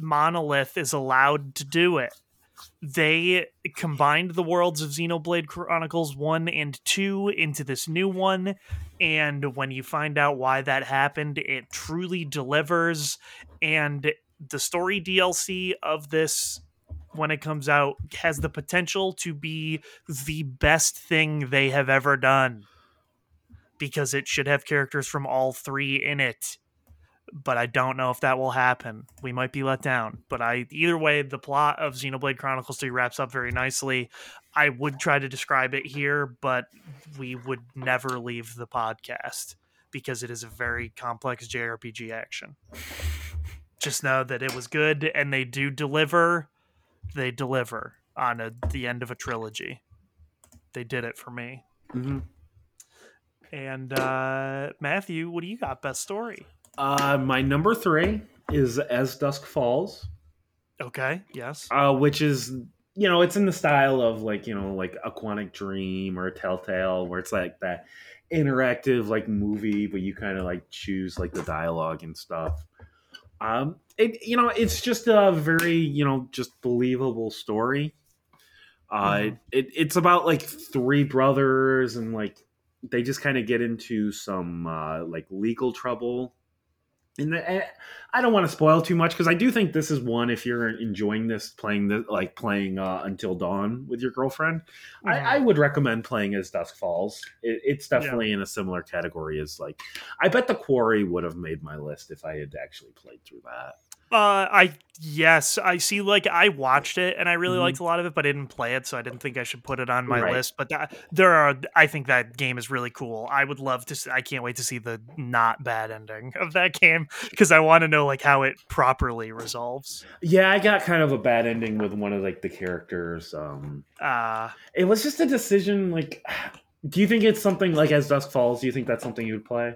Monolith is allowed to do it. They combined the worlds of Xenoblade Chronicles 1 and 2 into this new one. And when you find out why that happened, it truly delivers. And the story DLC of this, when it comes out, has the potential to be the best thing they have ever done because it should have characters from all three in it but I don't know if that will happen. We might be let down, but I either way, the plot of Xenoblade Chronicles 3 wraps up very nicely. I would try to describe it here, but we would never leave the podcast because it is a very complex JRPG action. Just know that it was good and they do deliver. They deliver on a, the end of a trilogy. They did it for me. Mm-hmm. And uh, Matthew, what do you got? Best story? Uh, my number three is As Dusk Falls, Okay. Yes. uh, which is you know it's in the style of like you know like a Quantic Dream or a Telltale, where it's like that interactive like movie, but you kind of like choose like the dialogue and stuff. Um, it you know it's just a very you know just believable story. Uh, Mhm. it it's about like three brothers and like they just kind of get into some uh, like legal trouble. And the, I don't want to spoil too much because I do think this is one if you're enjoying this playing this like playing uh, Until Dawn with your girlfriend. Mhm. I, I would recommend playing as Dusk Falls. It, it's definitely in a similar category as like I bet the Quarry would have made my list if I had actually played through that. Uh, I yes, I see. Like I watched it and I really Mhm. liked a lot of it, but I didn't play it, so I didn't think I should put it on my Right. list. But that, there are, I think that game is really cool. I would love to. See, I can't wait to see the not bad ending of that game because I want to know like how it properly resolves. Yeah, I got kind of a bad ending with one of like the characters. Um, Uh it was just a decision. Like, [sighs] do you think it's something like as Dusk Falls? Do you think that's something you would play?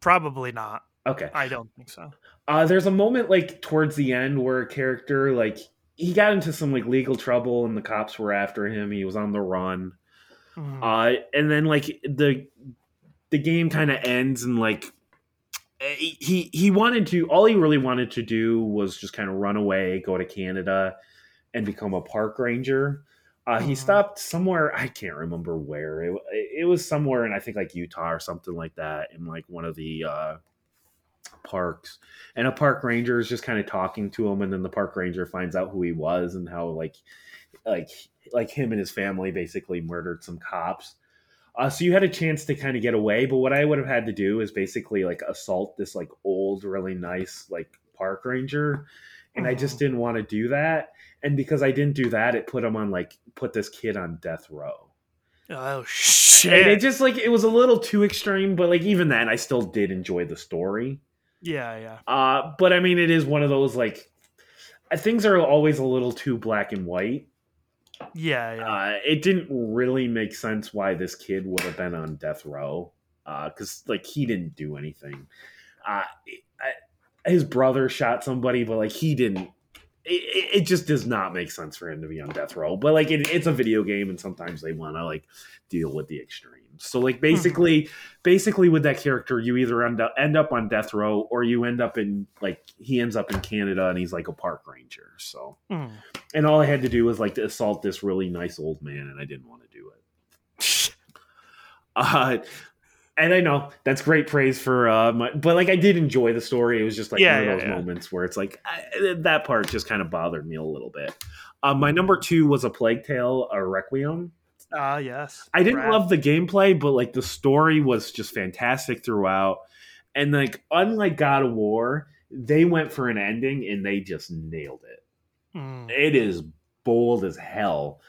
probably not. Okay. I don't think so. Uh, there's a moment like towards the end where a character like he got into some like legal trouble and the cops were after him. He was on the run. Mhm. Uh, and then like the the game kind of ends and like eh, he he wanted to all he really wanted to do was just kind of run away, go to Canada, and become a park ranger. Uh, he Mhm. stopped somewhere I can't remember where it, it was somewhere in I think like Utah or something like that in like one of the uh, parks. And a park ranger is just kind of talking to him and then the park ranger finds out who he was and how like like like him and his family basically murdered some cops. Uh, so you had a chance to kind of get away but what i would have had to do is basically like assault this like old really nice like park ranger and i just didn't want to do that and because i didn't do that it put him on like put this kid on death row. Oh and shit! it just like it was a little too extreme but like even then i still did enjoy the story yeah, yeah. uh, but I mean, it is one of those like uh, things are always a little too black and white. Yeah, yeah. Uh, it didn't really make sense why this kid would have been on death row because like he didn't do anything. Uh, I, his brother shot somebody, but like he didn't. It, it just does not make sense for him to be on death row. But like it, it's a video game, and sometimes they want to like deal with the extremes. So like basically, basically with that character, you either end up end up on death row or you end up in like he ends up in Canada and he's like a park ranger. So Mm. and all I had to do was like to assault this really nice old man, and I didn't want to do it. [laughs] Uh, and I know that's great praise for, uh, my, but like I did enjoy the story. It was just like Yeah, one of those yeah. moments where it's like I, that part just kind of bothered me a little bit. Uh, my number two was a Plague Tale, a Requiem. Ah, yes. I didn't love the gameplay, but like the story was just fantastic throughout. And like unlike God of War, they went for an ending and they just nailed it. Mm. It is bold as hell.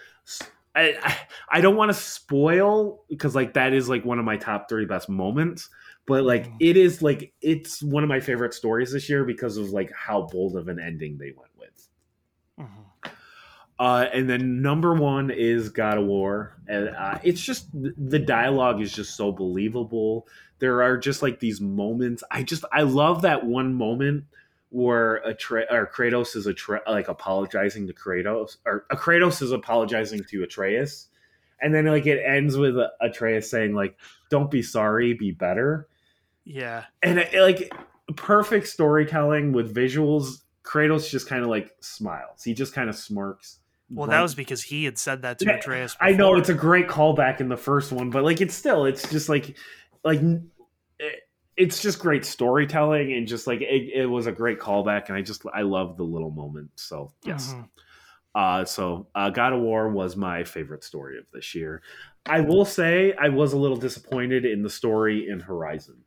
I, I, don't want to spoil because like that is like one of my top three best moments. But like Mhm. it is like it's one of my favorite stories this year because of like how bold of an ending they went with. Mhm. Uh, and then number one is God of War, and uh, it's just the dialogue is just so believable. There are just like these moments. I just I love that one moment where a Atre- or Kratos is Atre- like apologizing to Kratos, or a Kratos is apologizing to Atreus, and then like it ends with Atreus saying like, "Don't be sorry, be better." Yeah. and it, like perfect storytelling with visuals. Kratos just kind of like smiles. He just kind of smirks. Well, that was because he had said that to Yeah, Atreus. I know it's a great callback in the first one, but like it's still it's just like like it's just great storytelling and just like it, it was a great callback and I just I love the little moment. So yes. Mhm. Uh so uh God of War was my favorite story of this year. I will say I was a little disappointed in the story in Horizon.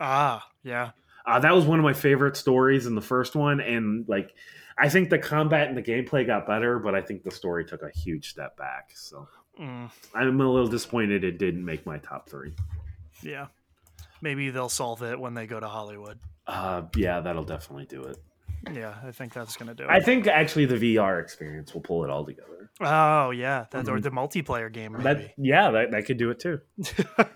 Ah, yeah. Uh, that was one of my favorite stories in the first one, and like I think the combat and the gameplay got better, but I think the story took a huge step back. So Mm, I'm a little disappointed it didn't make my top three. yeah. Maybe they'll solve it when they go to Hollywood. Uh, yeah, that'll definitely do it. Yeah, I think that's gonna do it. I think actually the VR experience will pull it all together. oh yeah, that or Mhm. the multiplayer game. Maybe. That yeah, that, that could do it too. [laughs]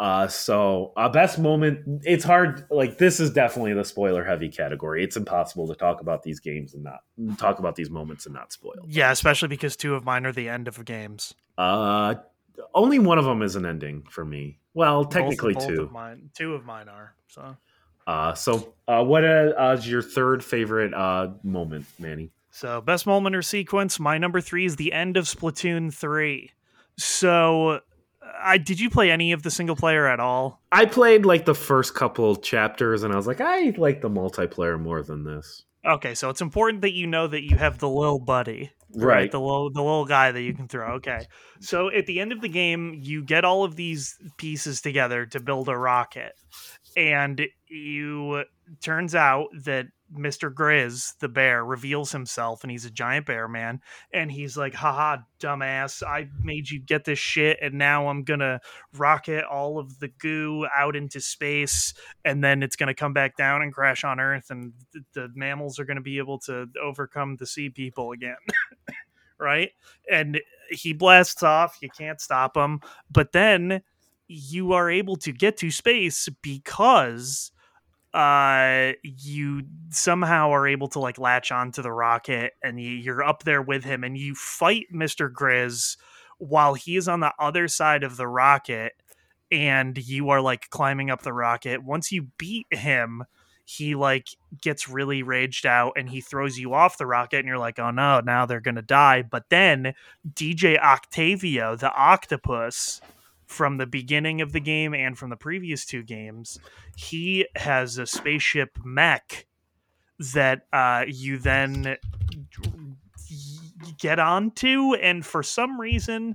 Uh, so uh, best moment. It's hard. Like this is definitely the spoiler heavy category. It's impossible to talk about these games and not talk about these moments and not spoil. yeah, especially because two of mine are the end of games. Uh, only one of them is an ending for me. Well, technically both, both two. Of mine, two of mine are. So Uh, so uh, what uh, uh, is your third favorite uh moment, Manny? So, best moment or sequence, my number three is the end of Splatoon 3. So, I did you play any of the single player at all? I played like the first couple chapters, and I was like, I like the multiplayer more than this. Okay, so it's important that you know that you have the little buddy, Right. The little the little guy that you can throw. Okay, so at the end of the game, you get all of these pieces together to build a rocket, and you turns out that Mr. Grizz, the bear, reveals himself and he's a giant bear man. And he's like, haha, dumbass, I made you get this shit, and now I'm gonna rocket all of the goo out into space, and then it's gonna come back down and crash on Earth, and th- the mammals are gonna be able to overcome the sea people again. [laughs] right? And he blasts off, you can't stop him. But then you are able to get to space because uh you somehow are able to like latch onto the rocket and you, you're up there with him and you fight Mr. Grizz while he is on the other side of the rocket and you are like climbing up the rocket once you beat him he like gets really raged out and he throws you off the rocket and you're like oh no now they're gonna die but then dj octavio the octopus from the beginning of the game and from the previous two games he has a spaceship mech that uh, you then get onto and for some reason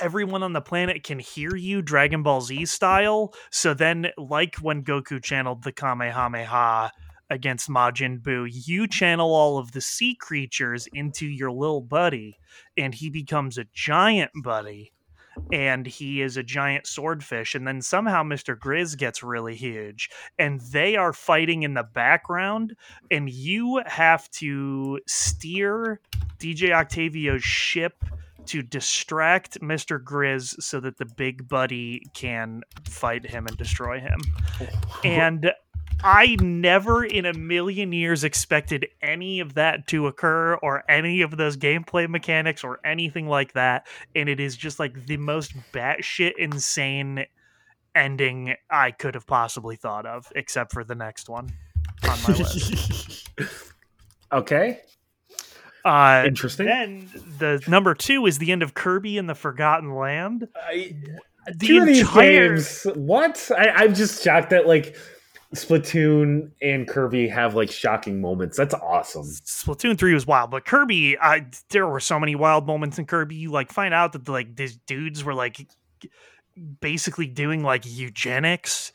everyone on the planet can hear you Dragon Ball Z style. So then, like when Goku channeled the Kamehameha against Majin Buu, you channel all of the sea creatures into your little buddy, and he becomes a giant buddy. And he is a giant swordfish, and then somehow Mr. Grizz gets really huge, and they are fighting in the background, and you have to steer DJ Octavio's ship to distract Mr. Grizz so that the big buddy can fight him and destroy him. And I never in a million years expected any of that to occur or any of those gameplay mechanics or anything like that. And it is just like the most batshit insane ending I could have possibly thought of, except for the next one on my list. [laughs] okay. Uh, Interesting. then the number two is the end of Kirby and the Forgotten Land. I, The two of these entire games. What? I, I'm just shocked that like Splatoon and Kirby have like shocking moments. That's awesome. Splatoon three was wild, but Kirby, I there were so many wild moments in Kirby. You like find out that like these dudes were like basically doing like eugenics,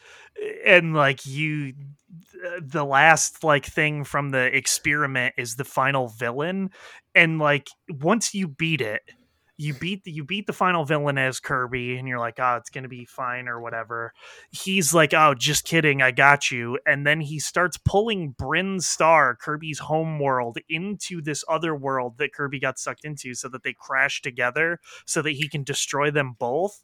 and like you, the last like thing from the experiment is the final villain, and like once you beat it. You beat the, you beat the final villain as Kirby, and you're like, oh, it's gonna be fine or whatever. He's like, oh, just kidding, I got you. And then he starts pulling Bryn Star, Kirby's home world, into this other world that Kirby got sucked into, so that they crash together, so that he can destroy them both.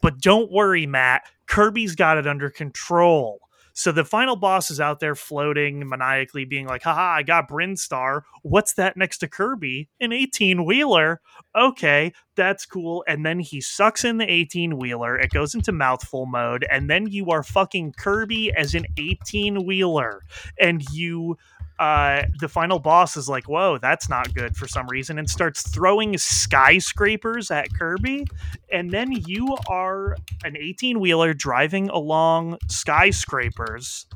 But don't worry, Matt. Kirby's got it under control. So the final boss is out there floating maniacally, being like, haha, I got Bryn Star. What's that next to Kirby? An 18 wheeler. Okay, that's cool. And then he sucks in the 18 wheeler. It goes into mouthful mode. And then you are fucking Kirby as an 18 wheeler. And you uh the final boss is like whoa that's not good for some reason and starts throwing skyscrapers at kirby. And then you are an 18 wheeler driving along skyscrapers.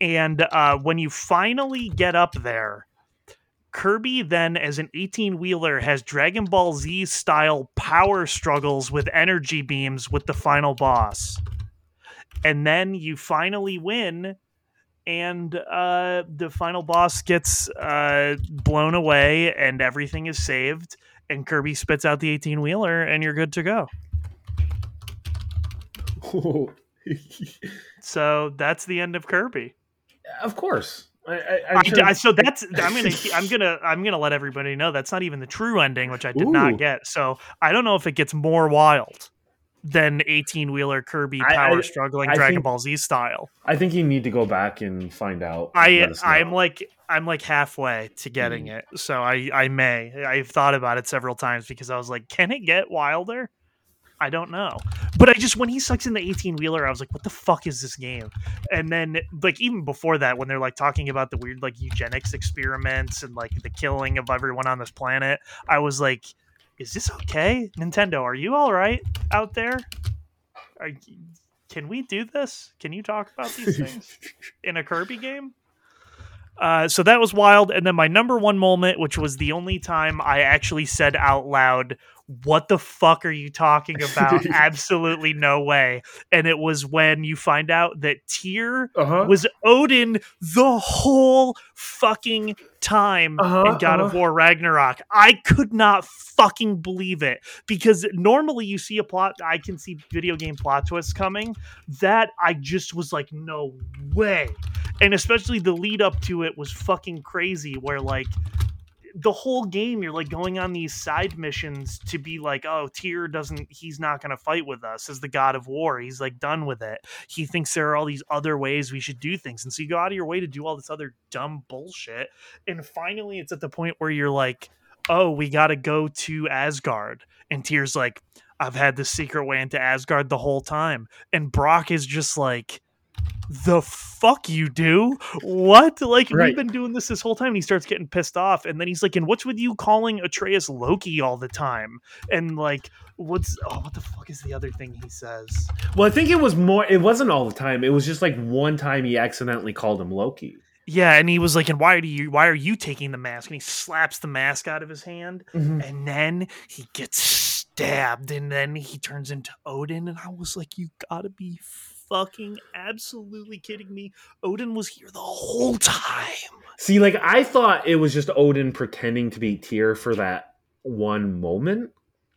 And uh when you finally get up there kirby then as an 18 wheeler has dragon ball z style power struggles with energy beams with the final boss. And then you finally win and uh, the final boss gets uh, blown away and everything is saved and kirby spits out the 18 wheeler and you're good to go [laughs] so that's the end of kirby of course. I, I, I, I, so that's I'm gonna I'm gonna I'm gonna let everybody know that's not even the true ending, which I did Ooh. not get. So I don't know if it gets more wild than 18 wheeler Kirby power struggling Dragon think, Ball Z style. I think you need to go back and find out. I I'm like I'm like halfway to getting mm. it, so I I may I've thought about it several times because I was like, can it get wilder? I don't know. But I just when he sucks in the 18 wheeler, I was like, what the fuck is this game? And then like even before that, when they're like talking about the weird like eugenics experiments and like the killing of everyone on this planet, I was like, is this okay? Nintendo, are you all right out there? Are, can we do this? Can you talk about these [laughs] things in a Kirby game? Uh, so that was wild. And then my number one moment, which was the only time I actually said out loud, what the fuck are you talking about? [laughs] Absolutely no way. And it was when you find out that Tyr uh-huh. was Odin the whole fucking time uh-huh, in God uh-huh. of War Ragnarok. I could not fucking believe it because normally you see a plot, I can see video game plot twists coming. That I just was like, no way. And especially the lead up to it was fucking crazy, where like the whole game you're like going on these side missions to be like oh Tyr doesn't he's not going to fight with us as the god of war. He's like done with it. He thinks there are all these other ways we should do things. And so you go out of your way to do all this other dumb bullshit and finally it's at the point where you're like oh we got to go to asgard. And Tyr's like i've had the secret way into asgard the whole time. And brok is just like the fuck you do what like right. we've been doing this this whole time and he starts getting pissed off and then he's like and what's with you calling atreus loki all the time and like what's oh what the fuck is the other thing he says well i think it was more it wasn't all the time it was just like one time he accidentally called him loki yeah, and he was like, "And why do you? Why are you taking the mask?" And he slaps the mask out of his hand, mm-hmm. and then he gets stabbed, and then he turns into Odin. And I was like, "You gotta be fucking absolutely kidding me? Odin was here the whole time. See, like I thought it was just Odin pretending to be Tyr for that one moment.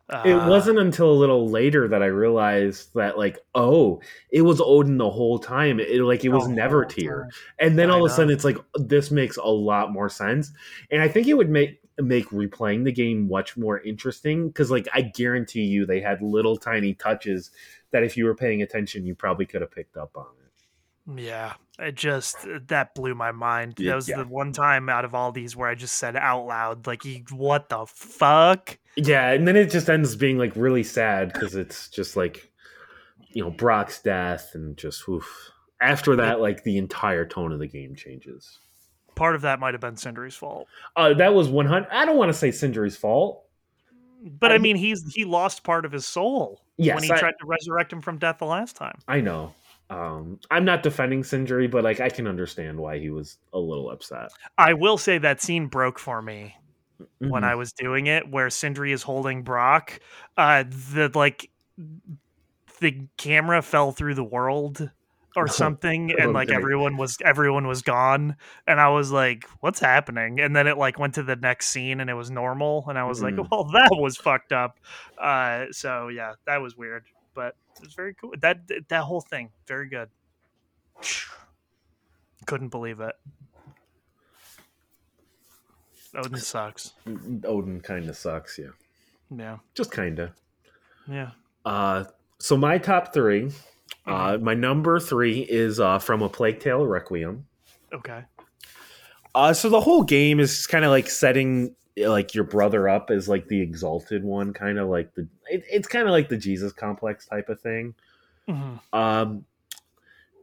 Uh, it wasn't until a little later that I realized that, like, oh, it was Odin the whole time. It like it was never Tyr, and then all of a sudden it's like this makes a lot more sense. And I think it would make make replaying the game much more interesting because, like, I guarantee you they had little tiny touches that if you were paying attention, you probably could have picked up on it. Yeah, it just that blew my mind. That was yeah. the one time out of all these where I just said out loud, like, "What the fuck?" Yeah, and then it just ends being like really sad because it's just like, you know, Brok's death and just oof. After that, like the entire tone of the game changes. Part of that might have been Sindri's fault. Uh, that was one hundred. I don't want to say Sindri's fault but I, I, mean, he's he lost part of his soul yes, when he I, tried to resurrect him from death the last time. I know. Um, I'm not defending Sindri, but like I can understand why he was a little upset. I will say that scene broke for me mm-hmm. when I was doing it, where Sindri is holding Brok. Uh, the like the camera fell through the world or [laughs] something and like everyone was everyone was gone and i was like what's happening? And then it like went to the next scene and it was normal and i was mm. like well [laughs] that was fucked up. Uh so yeah that was weird but it was very cool. That that whole thing very good. [sighs] Couldn't believe it. Odin sucks. odin kind of sucks yeah. Yeah. Just kind of yeah. Uh so my top three uh, my number three is uh, from a Plague Tale Requiem. Okay. Uh, so the whole game is kind of like setting like your brother up as like the exalted one, kind of like the it, it's kind of like the Jesus complex type of thing. Mm-hmm. Um,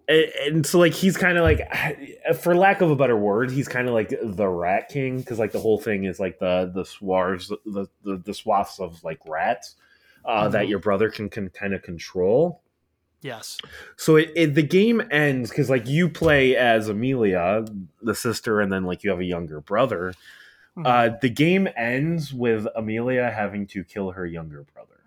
and, and, so like he's kind of like, [sighs] for lack of a better word, he's kind of like the Rat King because like the whole thing is like the the swarms the the, the swaths of like rats uh, mm-hmm. that your brother can can kind of control. Yes. So it, it the game ends because like you play as Amelia, the sister, and then like you have a younger brother. Mm-hmm. Uh, the game ends with Amelia having to kill her younger brother.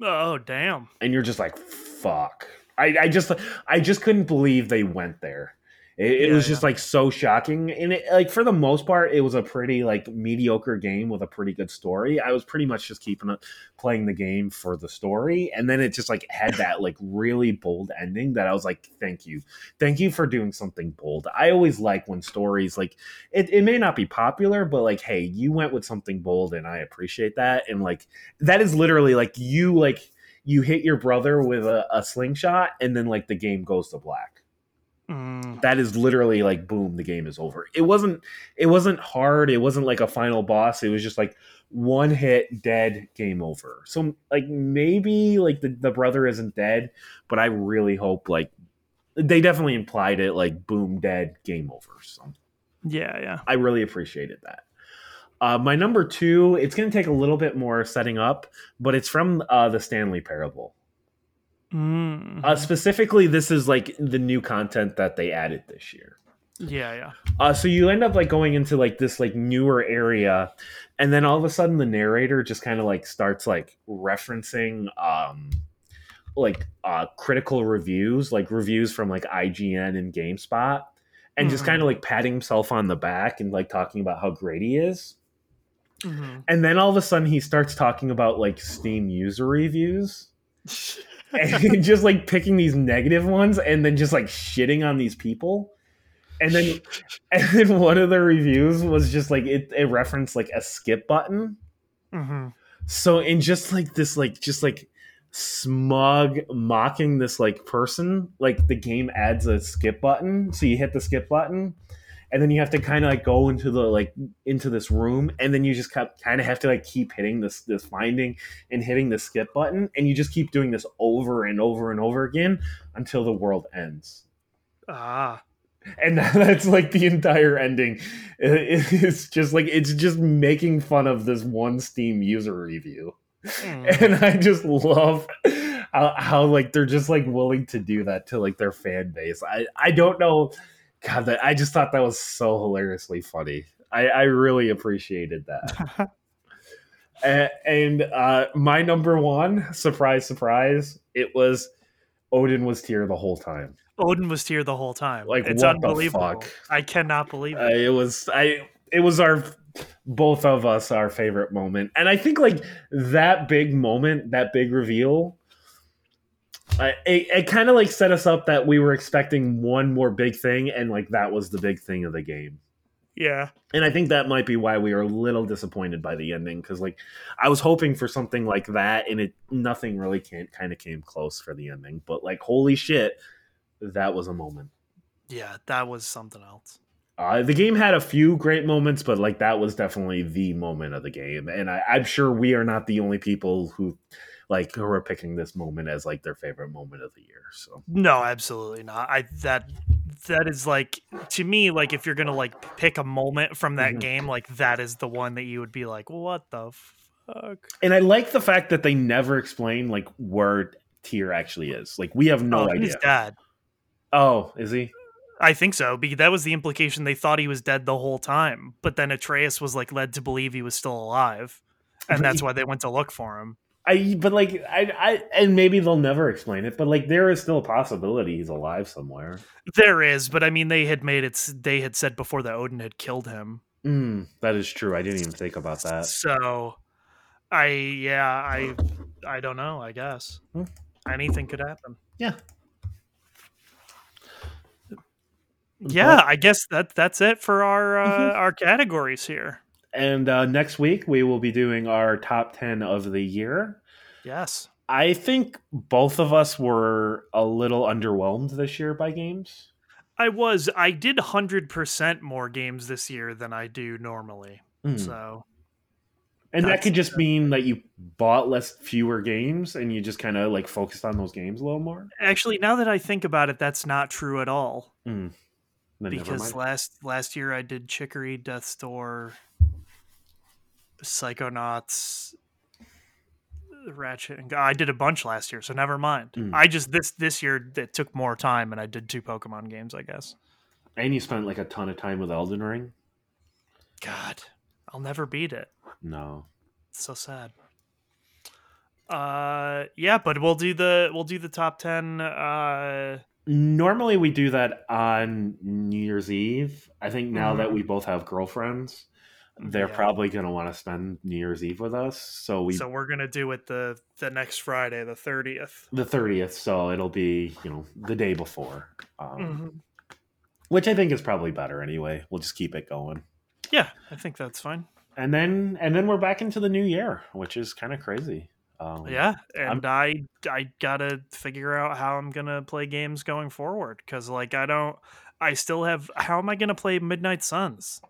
Oh damn! And you're just like, fuck. I, I just I just couldn't believe they went there. It, it Yeah, was just like so shocking, and it, like for the most part, it was a pretty like mediocre game with a pretty good story. I was pretty much just keeping it playing the game for the story, and then it just like had that like really bold ending that I was like, thank you, thank you for doing something bold. I always like when stories like it, it may not be popular, but like, hey, you went with something bold, and I appreciate that, and like that is literally like you like you hit your brother with a, a slingshot, and then like the game goes to black Mm, that is literally like boom the game is over. It wasn't it wasn't hard. It wasn't like a final boss. It was just like one hit dead game over. So like maybe like the, the brother isn't dead but i really hope like they definitely implied it like boom dead game over. So yeah, yeah. i really appreciated that. Uh, my number two it's going to take a little bit more setting up but it's from uh, the stanley parable Mm, uh, specifically this is like the new content that they added this year yeah, yeah. Uh, so you end up like going into like this like newer area, and then all of a sudden the narrator just kind of like starts like referencing um like uh critical reviews, like reviews from like IGN and GameSpot, and just Mhm. kind of like patting himself on the back and like talking about how great he is. Mhm. And then all of a sudden he starts talking about like Steam user reviews. [laughs] and [laughs] just like picking these negative ones and then just like shitting on these people. And then [laughs] and then one of the reviews was just like it, it referenced like a skip button. Mhm. So in just like this like just like smug mocking this like person, like the game adds a skip button. So you hit the skip button and then you have to kind of like go into the like into this room and then you just kind of have to like keep hitting this this finding and hitting the skip button and you just keep doing this over and over and over again until the world ends Ah. and [laughs] that's like the entire ending it's just like it's just making fun of this one steam user review Mm. and i just love how, how like they're just like willing to do that to like their fan base i i don't know god that i just thought that was so hilariously funny i i really appreciated that [laughs] A- and uh my number one surprise surprise it was odin was here the whole time Odin was here the whole time. Like, it's unbelievable. I cannot believe Uh, it. it was I it was our both of us our favorite moment and i think like that big moment that big reveal it, it kind of like set us up that we were expecting one more big thing and like that was the big thing of the game yeah. and i think that might be why we were a little disappointed by the ending because like i was hoping for something like that and it nothing really can't kind of came close for the ending but like holy shit that was a moment Yeah, that was something else. Uh, the game had a few great moments, but like that was definitely the moment of the game, and I, I'm sure we are not the only people who like who are picking this moment as like their favorite moment of the year. So No, absolutely not. I that that is like to me like if you're gonna like pick a moment from that Mhm. game, like that is the one that you would be like, what the fuck? and I like the fact that they never explain like where Tyr actually is. Like we have no oh, idea. he's dead. Oh, is he? I think so because that was the implication. They thought he was dead the whole time, but then Atreus was like led to believe he was still alive, and that's why they went to look for him. I but like I I and maybe they'll never explain it, but like there is still a possibility he's alive somewhere. There is, but I mean, they had made it. They had said before that Odin had killed him, Mm, that is true. I didn't even think about that. so I yeah I I don't know. I guess Hmm. anything could happen. Yeah. Yeah, I guess that that's it for our uh, Mhm. our categories here. And uh, next week we will be doing our top ten of the year. Yes. I think both of us were a little underwhelmed this year by games. I was. I did hundred percent more games this year than I do normally. Mm. So and that could just mean that you bought less fewer games and you just kind of like focused on those games a little more. actually, now that I think about it, that's not true at all. Mm. Because last last year I did Chicory, Death's Door, Psychonauts, Ratchet, and I did a bunch last year, so never mind. Mm. I just this this year it took more time, and I did two Pokemon games, I guess. and you spent like a ton of time with Elden Ring. God, I'll never beat it. No. It's so sad. Uh, yeah, but we'll do the we'll do the top ten. Uh, Normally, we do that on New Year's Eve. I think now that Mhm. we both have girlfriends, they're Yeah. probably going to want to spend New Year's Eve with us. So we so we're gonna do it the the next Friday, the thirtieth. the thirtieth. So it'll be you know the day before, um, Mm-hmm. which I think is probably better anyway. We'll just keep it going, Yeah, I think that's fine. and then and then we're back into the new year, which is kind of crazy. Um, Yeah, and I I gotta figure out how I'm gonna play games going forward because like I don't. I still have. How am I gonna play Midnight Suns?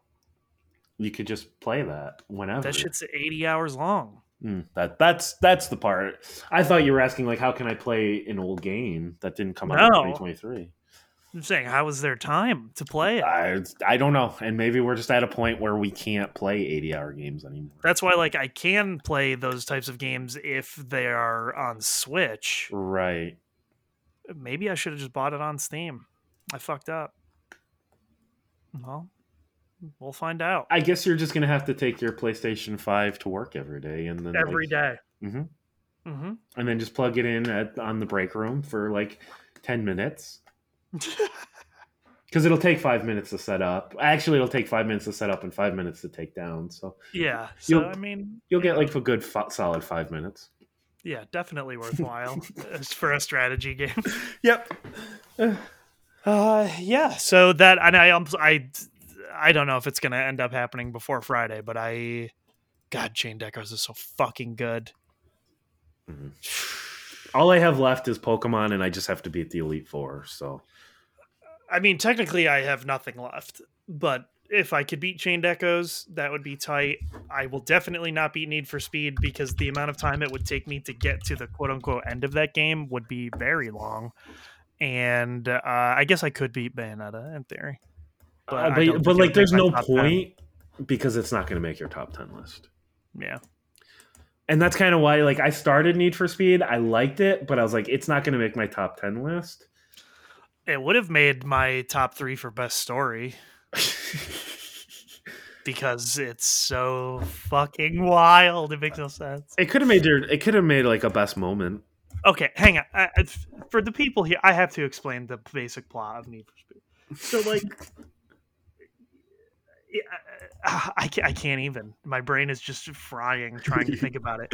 You could just play that whenever. That shit's eighty hours long. Mm, that that's that's the part. I thought you were asking like, how can I play an old game that didn't come out in 2023? I'm saying, how is there time to play it? I I don't know, and maybe we're just at a point where we can't play 80 hour games anymore. That's why, like, I can play those types of games if they are on Switch. Right. Maybe I should have just bought it on Steam. I fucked up. Well, we'll find out I guess you're just gonna have to take your PlayStation 5 to work every day, and then every like, day. Mhm. Mm-hmm. and then just plug it in at, on the break room for like 10 minutes. [laughs] Because it'll take five minutes to set up. Actually, it'll take five minutes to set up and five minutes to take down. So yeah. So You'll- I mean, you'll get like a good fo- solid five minutes. yeah, definitely worthwhile [laughs] for a strategy game. Yep. [sighs] Uh, yeah. So that and I um I I don't know if it's gonna end up happening before Friday, but I, God, Chained Echoes is so fucking good. All I have left is Pokemon, and I just have to beat the Elite Four. So I mean, technically, I have nothing left, but if I could beat Chained Echoes, that would be tight. I will definitely not beat Need for Speed because the amount of time it would take me to get to the quote unquote end of that game would be very long. And uh, I guess I could beat Bayonetta in theory. But uh, I but, but, like, there's no 10. point because it's not going to make your top ten list. Yeah. And that's kind of why, like, I started Need for Speed. I liked it, but I was like, it's not going to make my top ten list. It would have made my top three for best story [laughs] because it's so fucking wild. It makes no sense. it could have made your. It could have made like a best moment. Okay, hang on. I, for the people here, I have to explain the basic plot of Need for Speed. So, like, [laughs] Uh, uh, I, I can't even. My brain is just frying trying to think [laughs] about it.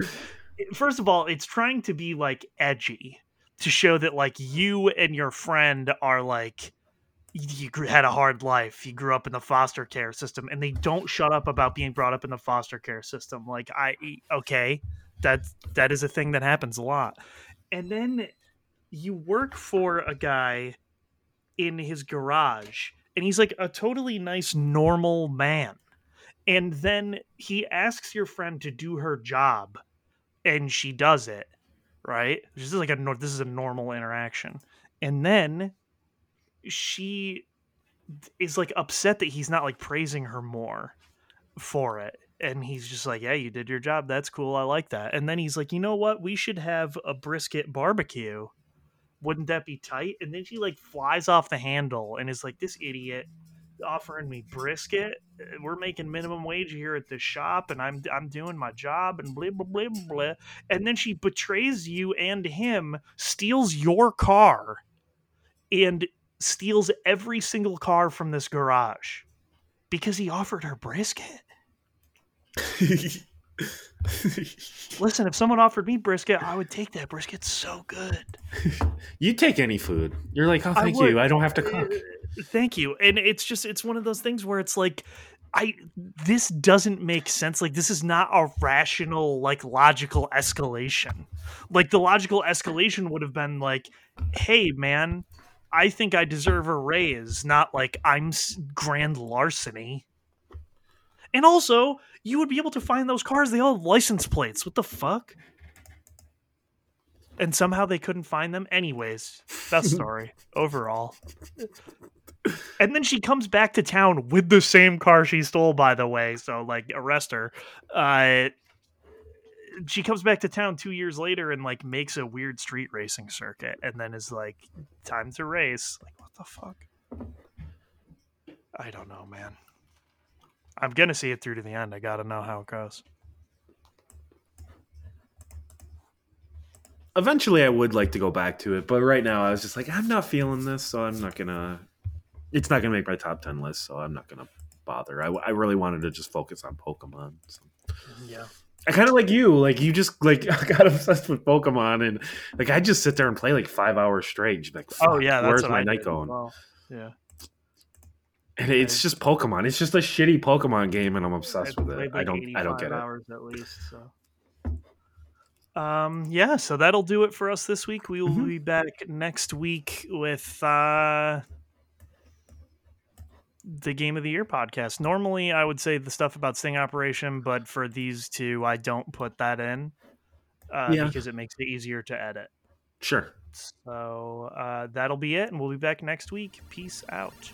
First of all, it's trying to be like edgy to show that like you and your friend are like you had a hard life. You grew up in the foster care system, and they don't shut up about being brought up in the foster care system. Like I, okay, that that is a thing that happens a lot. And then you work for a guy in his garage, and he's like a totally nice, normal man. And then he asks your friend to do her job, and she does it. Right? This is like a this is a normal interaction, and then she is like upset that he's not like praising her more for it and he's just like yeah you did your job that's cool i like that and then he's like you know what we should have a brisket barbecue wouldn't that be tight? And then she like flies off the handle and is like this idiot offering me brisket. We're making minimum wage here at this shop and i'm i'm doing my job and blah blah blah, blah and then she betrays you and him steals your car and steals every single car from this garage because he offered her brisket. [laughs] [laughs] Listen, if someone offered me brisket, I would take that. Brisket's so good. you take any food. You're like, oh, thank would. you. I don't have to cook. Uh, Thank you. And it's just it's one of those things where it's like I this doesn't make sense. Like this is not a rational like logical escalation. Like the logical escalation would have been like, "Hey man, I think I deserve a raise, not like I'm grand larceny." And also, you would be able to find those cars. They all have license plates. What the fuck? And somehow they couldn't find them. Anyways, best [laughs] story overall. And then she comes back to town with the same car she stole, by the way. So, like, arrest her. Uh, she comes back to town two years later and like makes a weird street racing circuit, and then is like, "Time to race." Like, what the fuck? I don't know, man. I'm gonna see it through to the end. I gotta know how it goes. eventually I would like to go back to it, but right now I was just like, I'm not feeling this, so I'm not gonna. It's not gonna make my top ten list, so I'm not gonna bother. I, I really wanted to just focus on Pokemon. So. Yeah. I kind of like you, like you just like [laughs] got obsessed with Pokemon, and like I just sit there and play like five hours straight. Like, oh yeah, that's where's my night going? well. Yeah. And it's just Pokemon. It's just a shitty Pokemon game, and I'm obsessed with it. I don't. I don't 85 get it. Hours at least. So. Um. Yeah. So that'll do it for us this week. We will Mhm. be back next week with uh the game of the year podcast. Normally, I would say the stuff about Sting Operation, but for these two, I don't put that in uh, Yeah. because it makes it easier to edit. Sure. So uh, that'll be it, and we'll be back next week. Peace out.